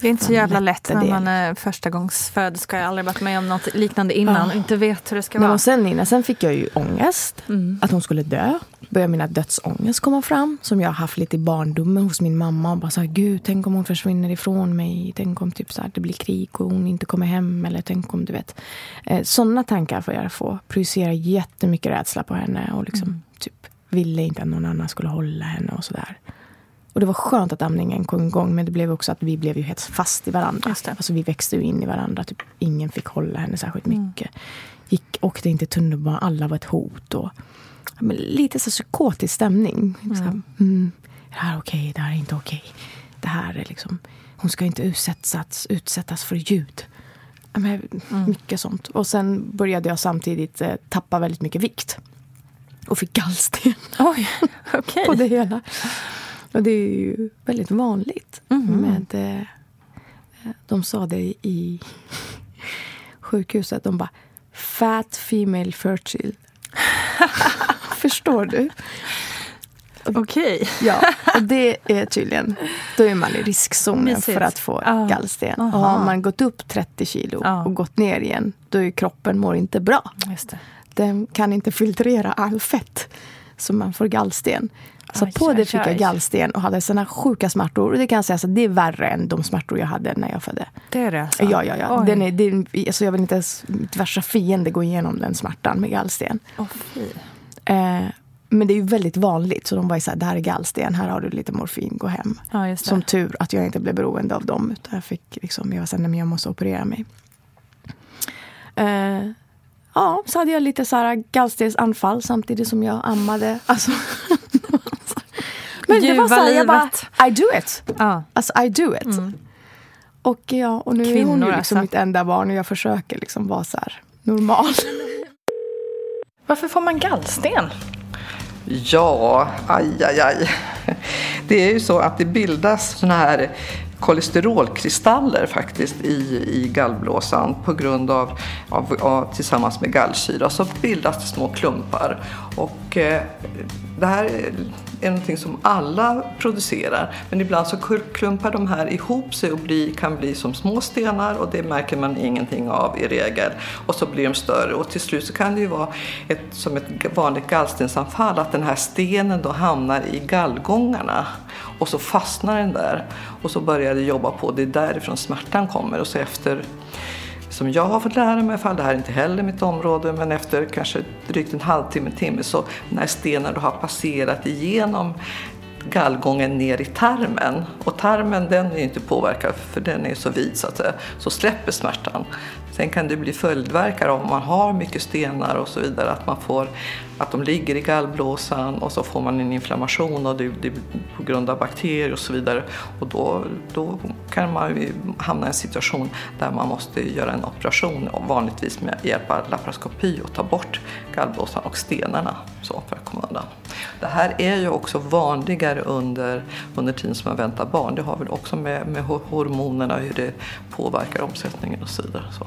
Det är inte så jävla lätt lätt är när man är förstagångsföderska. Jag har aldrig varit med om något liknande innan och inte vet hur det ska Nej, vara. sen, innan, sen fick jag ju ångest. Att hon skulle dö. Började mina dödsångest komma fram. Som jag har haft lite i barndomen hos min mamma. Och bara så här, Gud, tänk om hon försvinner ifrån mig. Tänk om typ så här, det blir krig och hon inte kommer hem. Eller tänk om du vet. Eh, Sådana tankar får jag få. Projicera jättemycket rädsla på henne. Och liksom typ ville inte att någon annan skulle hålla henne och sådär. Och det var skönt att amningen kom igång. Men det blev också att vi blev ju helt fast i varandra. Just det. Alltså vi växte ju in i varandra. Typ, ingen fick hålla henne särskilt mycket. Gick, åkte inte tunnelbana, alla var ett hot. Och, men lite så psykotisk stämning. Liksom. Mm. Det här är okej, det här är inte okej. Det här är liksom... Hon ska inte utsättas, utsättas för ljud. Men, Mycket sånt. Och sen började jag samtidigt eh, tappa väldigt mycket vikt. Och fick gallsten Oj, okej. på det hela. Och det är ju väldigt vanligt. Med, eh, de sa det i sjukhuset. De bara Fat female fertile. Förstår du? Okej. Ja, och det är tydligen, då är man i riskzonen Mysigt. för att få Ja. gallsten. Och Aha. har man gått upp 30 kilo Ja. och gått ner igen, då är kroppen mår inte bra. Just det. Den kan inte filtrera all fett, så man får gallsten. Så Aj, på aj, det fick aj. jag gallsten och hade såna sjuka smärtor. Och det kan jag säga, så det är värre än de smärtor jag hade när jag födde. Det är det alltså? Ja, ja, ja. Oj. Den är, är, alltså jag vill inte ens mitt värsta fiende gå igenom den smärtan med gallsten. Fy. Eh, men det är ju väldigt vanligt. Så de var ju så här, det här är gallsten, här har du lite morfin, gå hem. Ja. Som tur att jag inte blev beroende av dem. Utan jag fick liksom, jag var så här, nej, men jag måste operera mig. Eh, ja, så hade jag lite så här gallstensanfall samtidigt som jag ammade. Alltså, men det var så här, jag bara. I do it. Ja. Alltså I do it. Och, ja, och nu är hon Kvinnor, ju liksom alltså. mitt enda barn och jag försöker liksom vara så här normal. Varför får man gallsten? Ja, aj, aj, aj. Det är ju så att det bildas såna här kolesterolkristaller faktiskt i, i gallblåsan på grund av, av, av tillsammans med gallsyra så bildas det små klumpar. Och eh, det här är någonting som alla producerar. Men ibland så klumpar de här ihop sig och bli, kan bli som små stenar och det märker man ingenting av i regel. Och så blir de större och till slut så kan det ju vara ett, som ett vanligt gallstensanfall att den här stenen då hamnar i gallgångarna och så fastnar den där och så börjar det jobba på. Det är därifrån smärtan kommer och så efter som jag har fått lära mig, fall det här är inte heller mitt område, men efter kanske drygt en halvtimme, timme så när stenen har passerat igenom gallgången ner i tarmen. Och tarmen den är inte påverkad för den är så vid så att säga. Så släpper smärtan. Sen kan det bli följdverkar om man har mycket stenar och så vidare. Att, man får, att de ligger i gallblåsan och så får man en inflammation och det, det, på grund av bakterier och så vidare. Och då, då kan man hamna i en situation där man måste göra en operation, vanligtvis med hjälp av laparoskopi och ta bort gallblåsan och stenarna så för att komma undan. Det här är ju också vanligare under, under tiden som man väntar barn. Det har väl också med, med hormonerna och hur det påverkar omsättningen och så vidare. Så.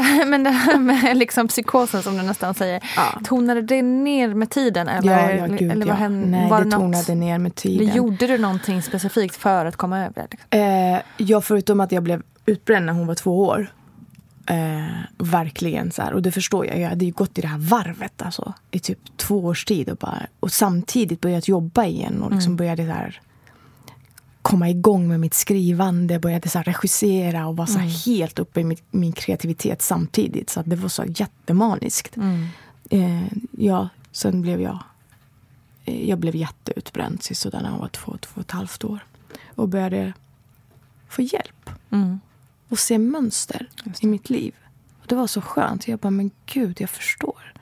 Men det här med liksom psykosen som du nästan säger, ja. tonade det ner med tiden? Eller, ja, ja, gud, eller var ja. Henne, Nej, var det tonade ner med tiden. Gjorde du någonting specifikt för att komma över det? Liksom? Eh, ja, förutom att jag blev utbränd när hon var två år. Eh, verkligen så här. Och det förstår jag. Jag hade ju gått i det här varvet alltså, i typ två års tid. Och, bara, och samtidigt börjat jobba igen och liksom mm. började så här, komma igång med mitt skrivande. Började så regissera och var så mm. helt uppe i min, min, kreativitet samtidigt. Så det var så jättemaniskt. Mm. Eh, ja, sen blev jag eh, jag blev jätteutbränd sådär när jag var två, två och ett halvt år. Och började få hjälp. Mm och se mönster i mitt liv. Och det var så skönt. Jag bara, men gud, jag förstår.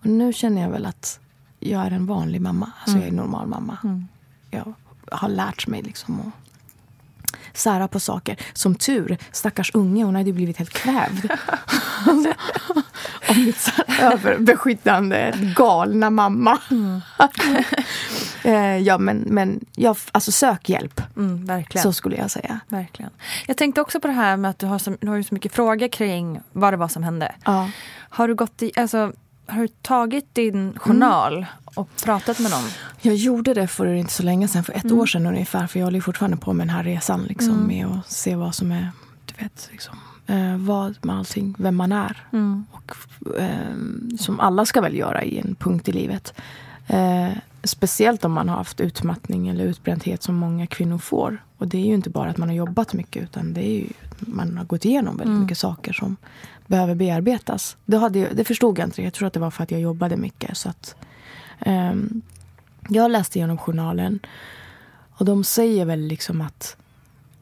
Och nu känner jag väl att jag är en vanlig mamma. Alltså mm. jag är en normal mamma. Mm. Jag har lärt mig liksom att sära på saker. Som tur, stackars unge, hon hade blivit helt kvävd. Av mitt överbeskyddande, galna mamma. Mm. Eh, ja, men, men ja, alltså sök hjälp. Mm, verkligen. Så skulle jag säga. Verkligen. Jag tänkte också på det här med att du har så, du har så mycket frågor kring vad det var som hände. Ja. Har du gått i, alltså, har du tagit din journal och pratat med någon? Jag gjorde det för inte så länge sedan, för ett Mm. år sedan ungefär. För jag håller fortfarande på med den här resan liksom, Mm. med att se vad som är, du vet, liksom, eh, vad med allting, vem man är. Mm. Och, eh, som alla ska väl göra i en punkt i livet. Eh, speciellt om man har haft utmattning eller utbrändhet som många kvinnor får. Och det är ju inte bara att man har jobbat mycket utan det är ju man har gått igenom väldigt Mm. mycket saker som behöver bearbetas. Det, hade, det förstod jag inte. Jag tror att det var för att jag jobbade mycket. Så att, jag läste igenom journalen och de säger väl liksom att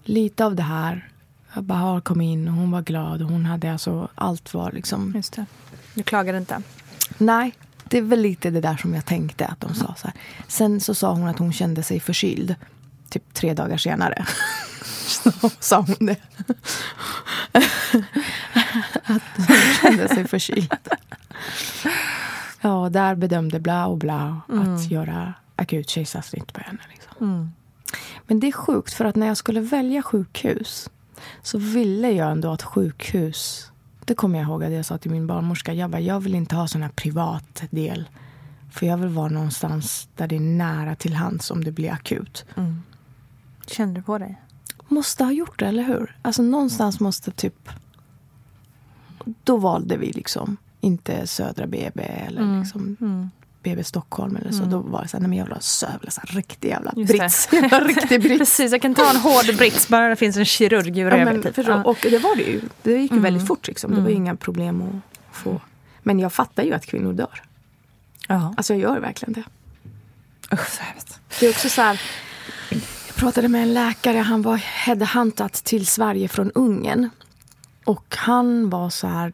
lite av det här Bahar kom in och hon var glad och hon hade alltså allt var liksom Just det. Du klagade inte? Nej, det är väl lite det där som jag tänkte att de sa så här. Sen så sa hon att hon kände sig förkyld. Typ tre dagar senare. så sa hon det. att hon kände sig förkyld. Ja, där bedömde bla och bla att göra akut kejsarsnitt på henne. Liksom. Men det är sjukt, för att när jag skulle välja sjukhus så ville jag ändå att sjukhus... Det kommer jag ihåg att jag sa till min barnmorska. Jag, bara, jag vill inte ha sån här privat del. För jag vill vara någonstans där det är nära till hands om det blir akut. Kände du på dig? Måste ha gjort det, eller hur? Alltså någonstans måste typ... Då valde vi liksom inte Södra BB eller liksom BB Stockholm eller så. Då var det så här, nej men jag vill ha Sövla, så här, riktig jävla Just brits. Riktig brits. Precis, jag kan ta en hård brits bara det finns en kirurg Ja, bredvid. men, typ. Ja. Och det var det ju. Det gick ju Mm. väldigt fort. Liksom. Det var ju inga problem att få. Men jag fattar ju att kvinnor dör. Ja. Alltså jag gör verkligen det. Usch, så hemskt. Det är också så här. Jag pratade med en läkare. Han var headhuntat till Sverige från Ungern. Och han var så här.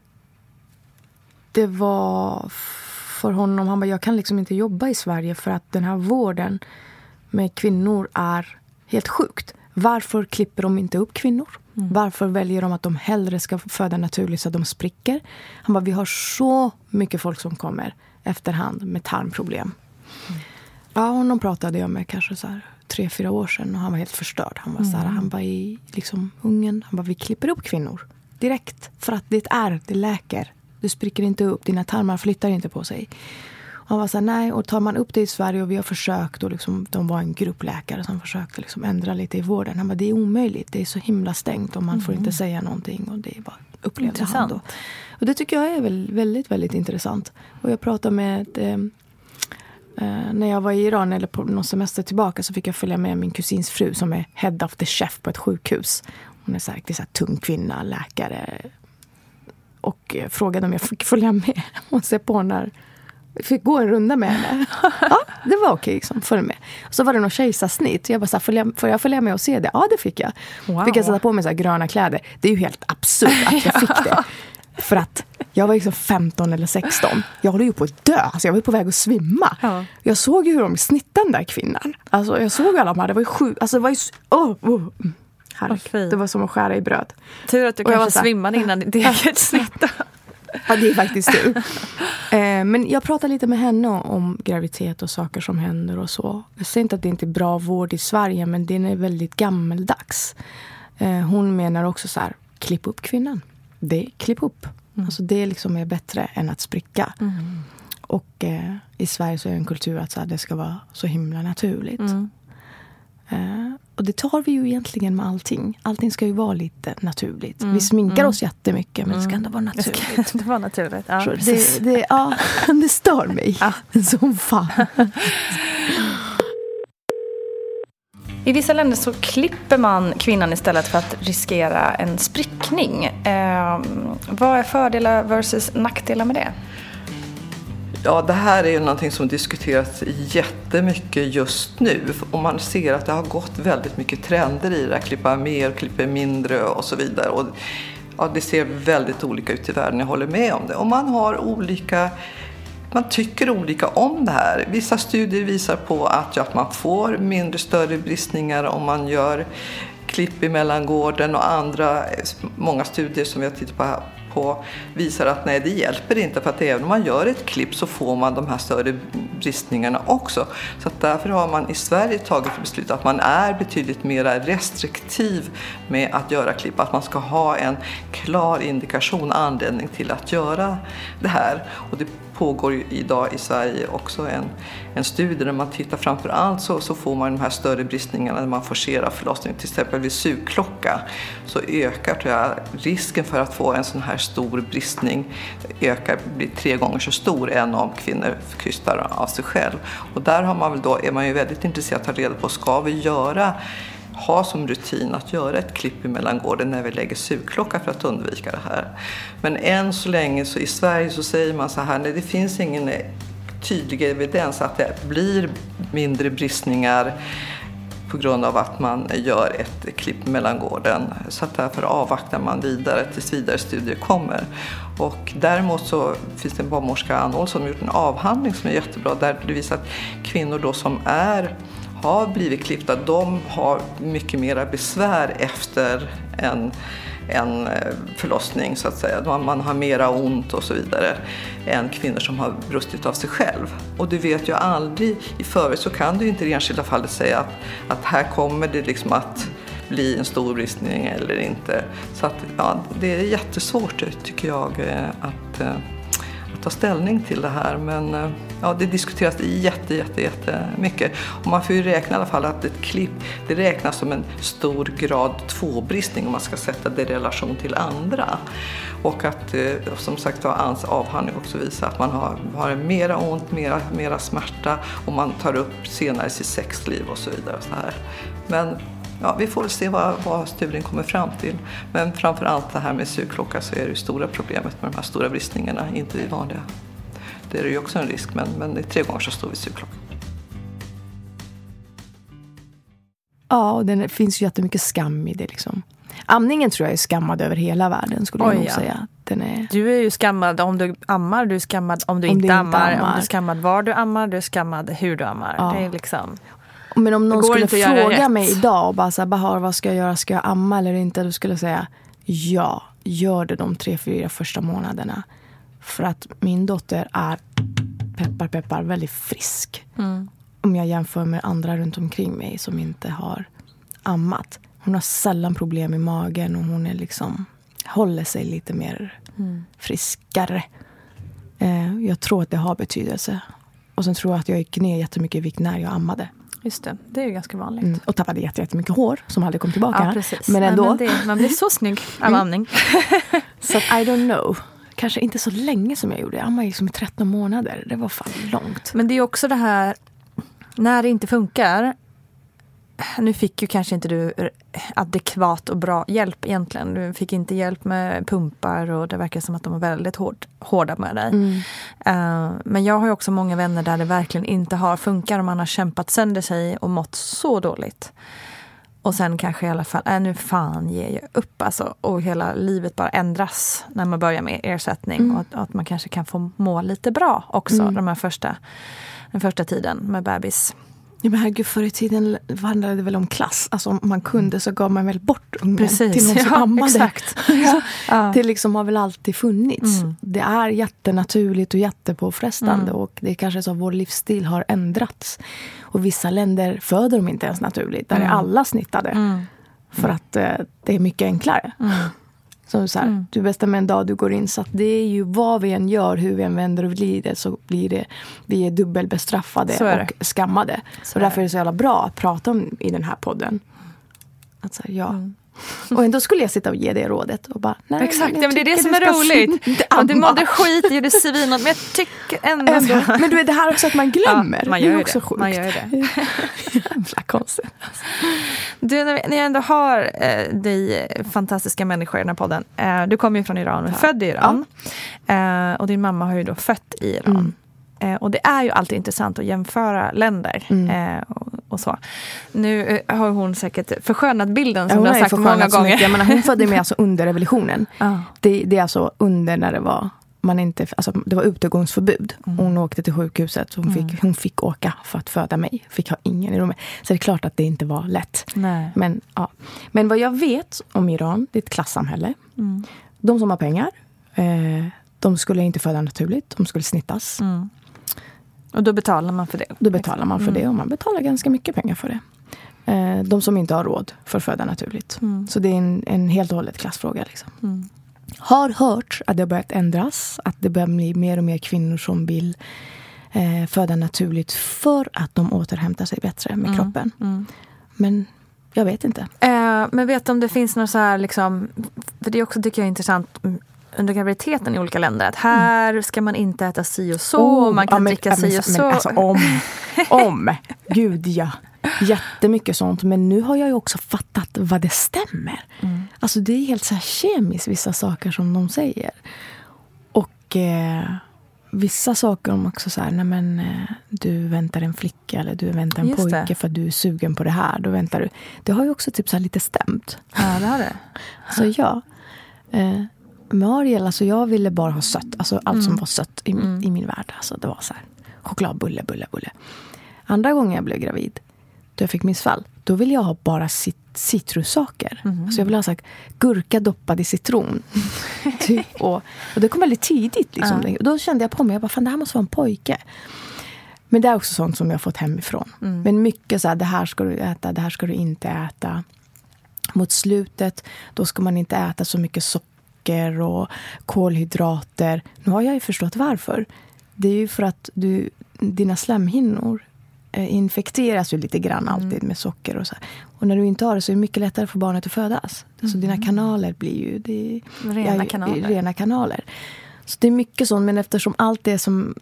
Det var för honom. Han bara, jag kan liksom inte jobba i Sverige för att den här vården med kvinnor är helt sjukt. Varför klipper de inte upp kvinnor? Varför väljer de att de hellre ska föda naturligt så att de spricker? Han bara, vi har så mycket folk som kommer efterhand med tarmproblem. Ja, honom pratade jag med kanske så här tre, fyra år sedan och han var helt förstörd. Han var så här, han var i liksom Ungern. Han bara, vi klipper upp kvinnor direkt för att det är, det läker. Du spricker inte upp, dina tarmar flyttar inte på sig. Och han var så här, nej, och tar man upp det i Sverige och vi har försökt och liksom, de var en grupp läkare som försökte liksom ändra lite i vården. Han bara, det är omöjligt, det är så himla stängt och man får inte säga någonting och det är bara upplevde han Intressant. då. Och det tycker jag är väl, väldigt, väldigt intressant. Och jag pratade med eh, Eh, när jag var i Iran eller på någon semester tillbaka så fick jag följa med min kusins fru som är head of the chef på ett sjukhus. Hon är så här, riktigt så här tung kvinna, läkare. Och eh, frågade om jag fick följa med och se på när jag fick gå en runda med henne. Ja, det var okej. Liksom, följ med. Så var det något kejsarsnitt. Jag bara, så här, får jag följa med och se det? Ja, det fick jag. Wow. Fick jag sätta på mig så här gröna kläder. Det är ju helt absurt att jag fick det. För att jag var liksom 15 eller 16. Jag håller ju på att dö. Alltså jag var på väg att svimma. Ja. Jag såg ju hur de snittade den där kvinnan. Alltså jag såg alla de här. Det var ju sju. Alltså det var ju... Oh, oh. Mm. Åh, fy. det var som att skära i bröd. Tur att du Och var kanske så här- svimmade innan ditt eget snitt. Ja, det är faktiskt tur. eh, men jag pratade lite med henne om graviditet och saker som händer och så. Jag säger inte att det inte är bra vård i Sverige, men den är väldigt gammeldags. Eh, hon menar också så här, klipp upp kvinnan. Det, klipp upp. Alltså det liksom är bättre än att spricka. Och eh, i Sverige så är det en kultur att så här, det ska vara så himla naturligt. Eh, och det tar vi ju egentligen med allting. Allting ska ju vara lite naturligt. Vi sminkar oss jättemycket, men det ska ändå vara Det ska naturligt. inte vara naturligt. Ja, det, det, ja, det stör mig som fan. I vissa länder så klipper man kvinnan istället för att riskera en sprickning. Eh, vad är fördelar versus nackdelar med det? Ja, det här är ju någonting som diskuteras jättemycket just nu. Och man ser att det har gått väldigt mycket trender i det. Klippa mer, klippa mindre och så vidare. Och, ja, det ser väldigt olika ut i världen, jag håller med om det. Och man har olika man tycker olika om det här. Vissa studier visar på att, ja, att man får mindre större bristningar om man gör klipp i mellangården och andra, många studier som vi har tittat på, på visar att nej, det hjälper inte för att även om man gör ett klipp så får man de här större bristningarna också. Så att därför har man i Sverige tagit beslut att man är betydligt mer restriktiv med att göra klipp. Att man ska ha en klar indikation, anledning till att göra det här. Och det pågår ju idag i Sverige också en, en studie där man tittar framför allt så, så får man de här större bristningarna när man forcerar förlossningen. Till exempel vid sugklocka så ökar tror jag, risken för att få en sån här stor bristning ökar, blir tre gånger så stor än om kvinnor krystar av sig själv. Och där har man väl då, är man ju väldigt intresserad av att ta reda på, ska vi göra ha som rutin att göra ett klipp i mellangården när vi lägger sugklocka för att undvika det här. Men än så länge så i Sverige så säger man så här, nej det finns ingen eh, tydlig evidens att det blir mindre bristningar på grund av att man gör ett klipp mellan gården. Så att därför avvaktar man vidare tills vidare studier kommer. Och däremot så finns det en barnmorska, Ann som har gjort en avhandling som är jättebra där det visar att kvinnor då som är har blivit klippta, de har mycket mera besvär efter en, en eh, förlossning så att säga. Man har mera ont och så vidare än kvinnor som har brustit av sig själv. Och du vet ju aldrig i förväg så kan du inte i det enskilda fallet säga att, att här kommer det liksom att bli en stor bristning eller inte. Så att, ja, det är jättesvårt tycker jag eh, att, eh, att ta ställning till det här. Men ja, det diskuteras jätte, jätte, jättemycket. Och man får ju räkna i alla fall att ett klipp det räknas som en stor grad 2-bristning om man ska sätta det i relation till andra. Och att eh, som sagt var Ans avhandling också visar att man har, har mera ont, mera, mera smärta och man tar upp senare sitt sexliv och så vidare. Och så här. Men ja, vi får väl se vad, vad studien kommer fram till. Men framför allt det här med sugklocka så är det stora problemet med de här stora bristningarna, inte det vanliga. Det är ju också en risk, men, men det är tre gånger så stor vid sugklocka. Ja, och det finns ju jättemycket skam i det. Liksom. Amningen tror jag är skammad över hela världen. skulle Oj, jag nog ja. säga. Den är... Du är ju skammad om du ammar, du är skammad om du, om inte, du ammar, inte ammar, om du är skammad var du ammar, du är skammad hur du ammar. Ja. Det är liksom... Men om någon skulle fråga mig idag och bara så här, Bahar, vad ska jag göra? Ska jag amma eller inte? Då skulle jag säga ja, gör det de tre, fyra första månaderna. För att min dotter är, peppar peppar, väldigt frisk. Mm. Om jag jämför med andra runt omkring mig som inte har ammat. Hon har sällan problem i magen och hon är liksom, håller sig lite mer mm. friskare. Eh, jag tror att det har betydelse. Och sen tror jag att jag gick ner jättemycket i vikt när jag ammade. Just det, det är ju ganska vanligt. Mm, och tappade jättemycket hår som aldrig kom tillbaka. Ja. Men ändå. Men det, man blir så snygg av mm. amning. så I don't know. Kanske inte så länge som jag gjorde. Jag ammade liksom i 13 månader. Det var fan långt. Men det är också det här, när det inte funkar nu fick ju kanske inte du adekvat och bra hjälp egentligen. Du fick inte hjälp med pumpar och det verkar som att de var väldigt hård, hårda med dig. Mm. Uh, men jag har också många vänner där det verkligen inte har funkat och man har kämpat sönder sig och mått så dåligt. Och sen kanske i alla fall, äh, nu fan ger jag upp alltså. Och hela livet bara ändras när man börjar med ersättning. Mm. Och att, att, man kanske kan få må lite bra också mm. de här första, den första tiden med bebis. Ja, men herregud, förr i tiden handlade det väl om klass. Alltså om man kunde så gav man väl bort ungen Precis. till någon som ja, ammade. Exakt. ja. Det liksom har väl alltid funnits. Mm. Det är jättenaturligt och jättepåfrestande. Mm. Och det är kanske så att vår livsstil har ändrats. Och vissa länder föder de inte ens naturligt. Där mm. är alla snittade. Mm. För att eh, det är mycket enklare. Mm. Så, här, mm. Du bestämmer en dag du går in. Så det är ju vad vi än gör, hur vi än vänder och vrider så blir det, vi är dubbelbestraffade och skammade. Så och därför är det så jävla bra att prata om i den här podden. Att så här, ja, mm. Och ändå skulle jag sitta och ge det rådet. Och bara, nej, Exakt, men det är det som är roligt. Ja, du mådde skit, gjorde svinont, men jag tycker ändå. Men du vet, det här också att man glömmer. Ja, man gör det är också det. sjukt. Man gör det. Jävla konstigt. Du, när jag ändå har eh, dig fantastiska människor i den här podden. Eh, du kommer ju från Iran, ja. född i Iran. Ja. Eh, och din mamma har ju då fött i Iran. Mm. Eh, och det är ju alltid intressant att jämföra länder. Mm. Eh, och, och, så. Nu eh, har hon säkert förskönat bilden som ja, du har sagt många gånger. Jag menar, hon födde mig alltså under revolutionen. Ah. Det, det, är alltså under när det var man inte, alltså det var utegångsförbud. Mm. Hon åkte till sjukhuset. Hon, mm. fick, hon fick åka för att föda mig. Fick ha ingen i rummet. Så det är klart att det inte var lätt. Men, ja. Men vad jag vet om Iran, det är ett klassamhälle. Mm. De som har pengar, eh, de skulle inte föda naturligt. De skulle snittas. Mm. Och då betalar man för det? Då betalar man för mm. det och man betalar ganska mycket pengar för det. Eh, de som inte har råd för att föda naturligt. Mm. Så det är en, en helt och hållet klassfråga. Liksom. Har hört att det har börjat ändras. Att det börjar bli mer och mer kvinnor som vill eh, föda naturligt för att de återhämtar sig bättre med Mm, kroppen. mm. Men jag vet inte. Eh, men vet du om det finns något så här, liksom, för det också tycker jag är intressant under graviditeten i olika länder. Att här ska man inte äta si och så, och man kan Oh, ja, men- dricka men- si och men så. Alltså, om, om. Gud ja. Jättemycket sånt. Men nu har jag ju också fattat vad det stämmer. Mm. Alltså det är helt så kemiskt vissa saker som de säger. Och eh, vissa saker om också så här, nej men eh, du väntar en flicka eller du väntar en Just det. pojke för att du är sugen på det här. Då väntar du. Det har ju också typ så här lite stämt. Ja, det har det. Så ja. Eh, med Ariel, alltså jag ville bara ha sött. Alltså allt som var sött i, i min värld. Alltså det var så här, chokladbulle, bulle, bulle. Andra gången jag blev gravid, jag fick missfall, då ville jag ha bara cit citrussaker. Alltså jag ville ha så gurka doppad i citron. typ. och, och det kom väldigt tidigt. Liksom. Och då kände jag på mig, jag bara, fan det här måste vara en pojke. Men det är också sånt som jag har fått hemifrån. Men mycket så här, det här ska du äta, det här ska du inte äta mot slutet, då ska man inte äta så mycket socker och kolhydrater. Nu har jag ju förstått varför. Det är ju för att du, dina slemhinnor infekteras ju lite grann alltid med socker och så. Och när du inte har det så är det mycket lättare för barnet att födas. Så dina kanaler blir ju det, Rena kanaler. rena kanaler. Så det är mycket sånt, men eftersom allt är som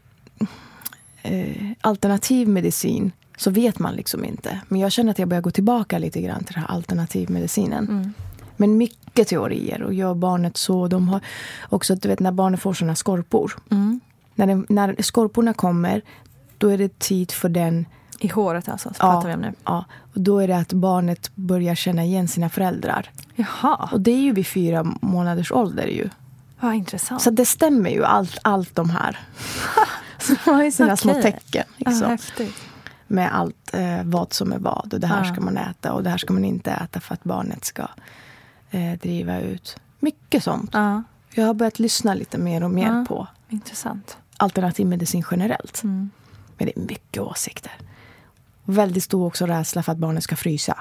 eh, alternativ medicin så vet man liksom inte. Men jag känner att jag börjar gå tillbaka lite grann till den här alternativmedicinen. Mm. Men mycket teorier. Och gör barnet så. De har också, du vet när barnet får såna skorpor. Mm. När, den, när skorporna kommer, då är det tid för den I håret alltså, så pratar vi om nu. Ja, och då är det att barnet börjar känna igen sina föräldrar. Jaha, Och det är ju vid fyra månaders ålder ju. vad intressant. Så det stämmer ju, allt, allt de här. Så de har ju sina små Okej. tecken. ja, Liksom, häftigt. med allt eh, vad som är vad. Och det här Ja. ska man äta och det här ska man inte äta för att barnet ska eh, driva ut. Mycket sånt. Ja, Jag har börjat lyssna lite mer och mer Ja. på intressant. alternativmedicin generellt. Mm. Men det är mycket åsikter. Väldigt stor också rädsla för att barnet ska frysa.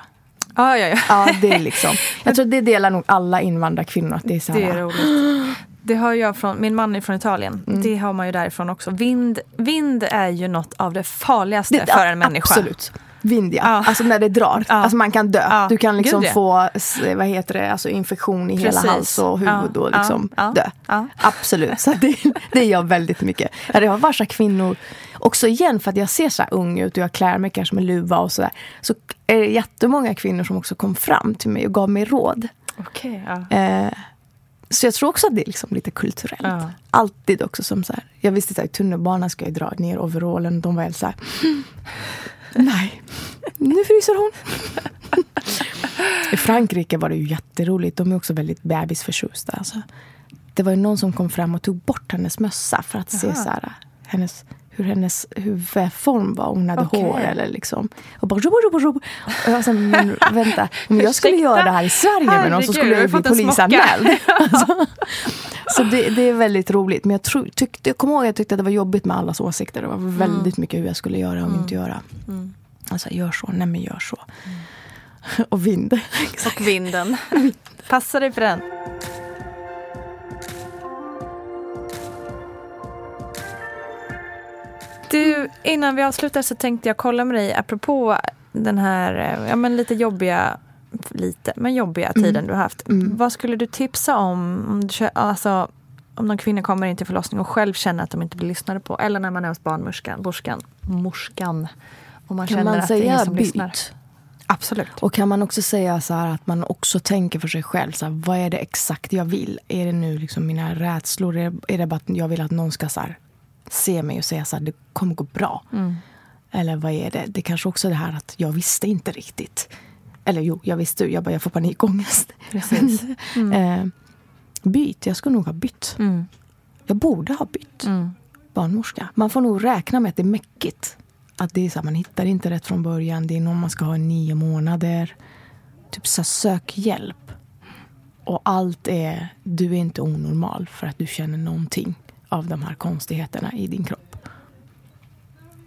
Ja, ja, ja. Ja, det är liksom. Jag tror det delar nog alla invandrarkvinnor. Att det är så här, Det är roligt. Det har jag från, min man är från Italien. Mm. Det har man ju därifrån också. Vind, vind är ju något av det farligaste Det- för en människa. Absolut. Vind ja. Ja. Alltså när det drar. Ja. Alltså man kan dö. Ja. Du kan liksom Gud, få vad heter det, alltså infektion i hela Precis. hals och huvud och liksom dö. Absolut. Så det, det gör väldigt mycket. Ja, det har varit kvinnor, också igen för att jag ser så här ung ut och jag klär mig kanske med luva och sådär. Så är det jättemånga kvinnor som också kom fram till mig och gav mig råd. Okej, ja. Eh, så jag tror också att det är liksom lite kulturellt. Ja. Alltid också som så här. Jag visste att i tunnelbanan ska jag dra ner overallen. De var helt så här. Nej, nu fryser hon. I Frankrike var det ju jätteroligt. De är också väldigt bebisförtjusta. Alltså. Det var ju någon som kom fram och tog bort hennes mössa för att se Jaha. så här, hennes, hur hennes huvudform var. Om hon hade Okej. hår eller liksom. Och bara rubo, rubo, rubo. Och jag sa, men vänta. Om jag skulle göra det här i Sverige med någon så skulle jag bli polisanmäld. Alltså, så det, det är väldigt roligt. Men jag, tror, tyckte, jag kommer ihåg att jag tyckte att det var jobbigt med allas åsikter. Det var väldigt mycket hur jag skulle göra och inte göra. Alltså, gör så, nej men gör så. Och vind. Och vinden. Passa dig för den. Du, innan vi avslutar så tänkte jag kolla med dig apropå den här eh, ja, men lite jobbiga lite, men jobbiga tiden du har haft. Vad skulle du tipsa om om, du, alltså, om någon kvinna kommer in till förlossning och själv känner att de inte blir lyssnade på? Eller när man är hos barnmorskan, borskan, morskan. Och man Kan känner man att det är ingen säga som lyssnar. byt? Absolut. Och kan man också säga så här att man också tänker för sig själv. Så här, vad är det exakt jag vill? Är det nu liksom mina rädslor? Är det, är det bara att jag vill att någon ska så här, se mig och säga så här, det kommer gå bra? Eller vad är det? Det kanske också är det här att jag visste inte riktigt. Eller jo, jag visste. Jag bara, jag får panikångest. Precis. eh, byt. Jag skulle nog ha bytt. Mm. Jag borde ha bytt barnmorska. Man får nog räkna med att det är mäckigt. Att det är så här, man hittar inte rätt från början. Det är någon man ska ha i nio månader. Typ så här, sök hjälp. Och allt är, du är inte onormal för att du känner någonting av de här konstigheterna i din kropp.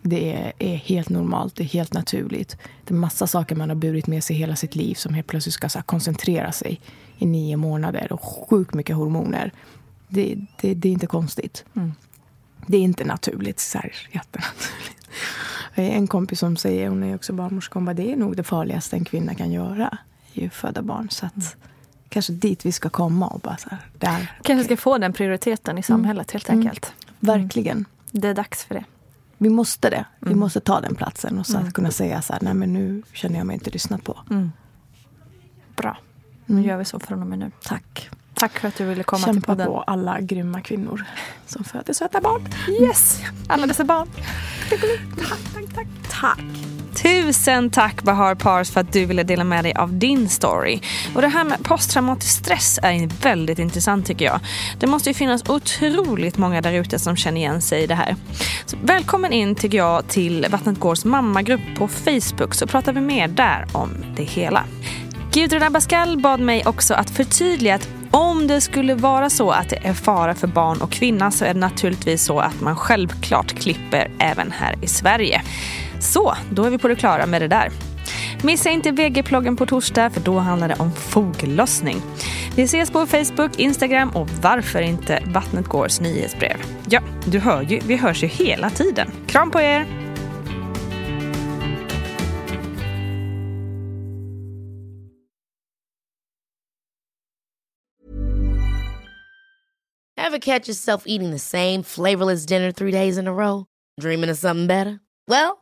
Det är, är, helt normalt, det är helt naturligt. Det är massa saker man har burit med sig hela sitt liv som helt plötsligt ska koncentrera sig i nio månader och sjukt mycket hormoner. Det, det, det är inte konstigt. Mm. Det är inte naturligt, så här, jättenaturligt. En kompis som säger, hon är också barnmorska, hon bara, det är nog det farligaste en kvinna kan göra, ju föda barn. Så att, mm. Kanske dit vi ska komma och bara så här, där. Kanske ska få den prioriteten i samhället mm. helt enkelt. Mm. Verkligen. Det är dags för det. Vi måste det. Vi mm. måste ta den platsen och så mm. kunna säga så här, nej men nu känner jag mig inte lyssnad på. Mm. Bra. Nu mm. gör vi så från och med nu. Tack. Tack för att du ville komma Kämpa till podden. på alla grymma kvinnor som föder söta barn. Yes! Alla dessa barn. Tack, tack, tack. Tack. Tusen tack Bahar Pars för att du ville dela med dig av din story. Och det här med posttraumatisk stress är väldigt intressant tycker jag. Det måste ju finnas otroligt många där ute som känner igen sig i det här. Så välkommen in tycker jag till Vattnet Gårds mammagrupp på Facebook så pratar vi mer där om det hela. Gudrun Abascal bad mig också att förtydliga att om det skulle vara så att det är fara för barn och kvinna så är det naturligtvis så att man självklart klipper även här i Sverige. Så, då är vi på det klara med det där. Missa inte VG-ploggen på torsdag för då handlar det om foglossning. Vi ses på Facebook, Instagram och varför inte Vattnet Gårds nyhetsbrev. Ja, du hör ju, vi hörs ju hela tiden. Kram på er! Have catch yourself eating the same flavorless dinner three days in a row? Dreaming of something better? Well,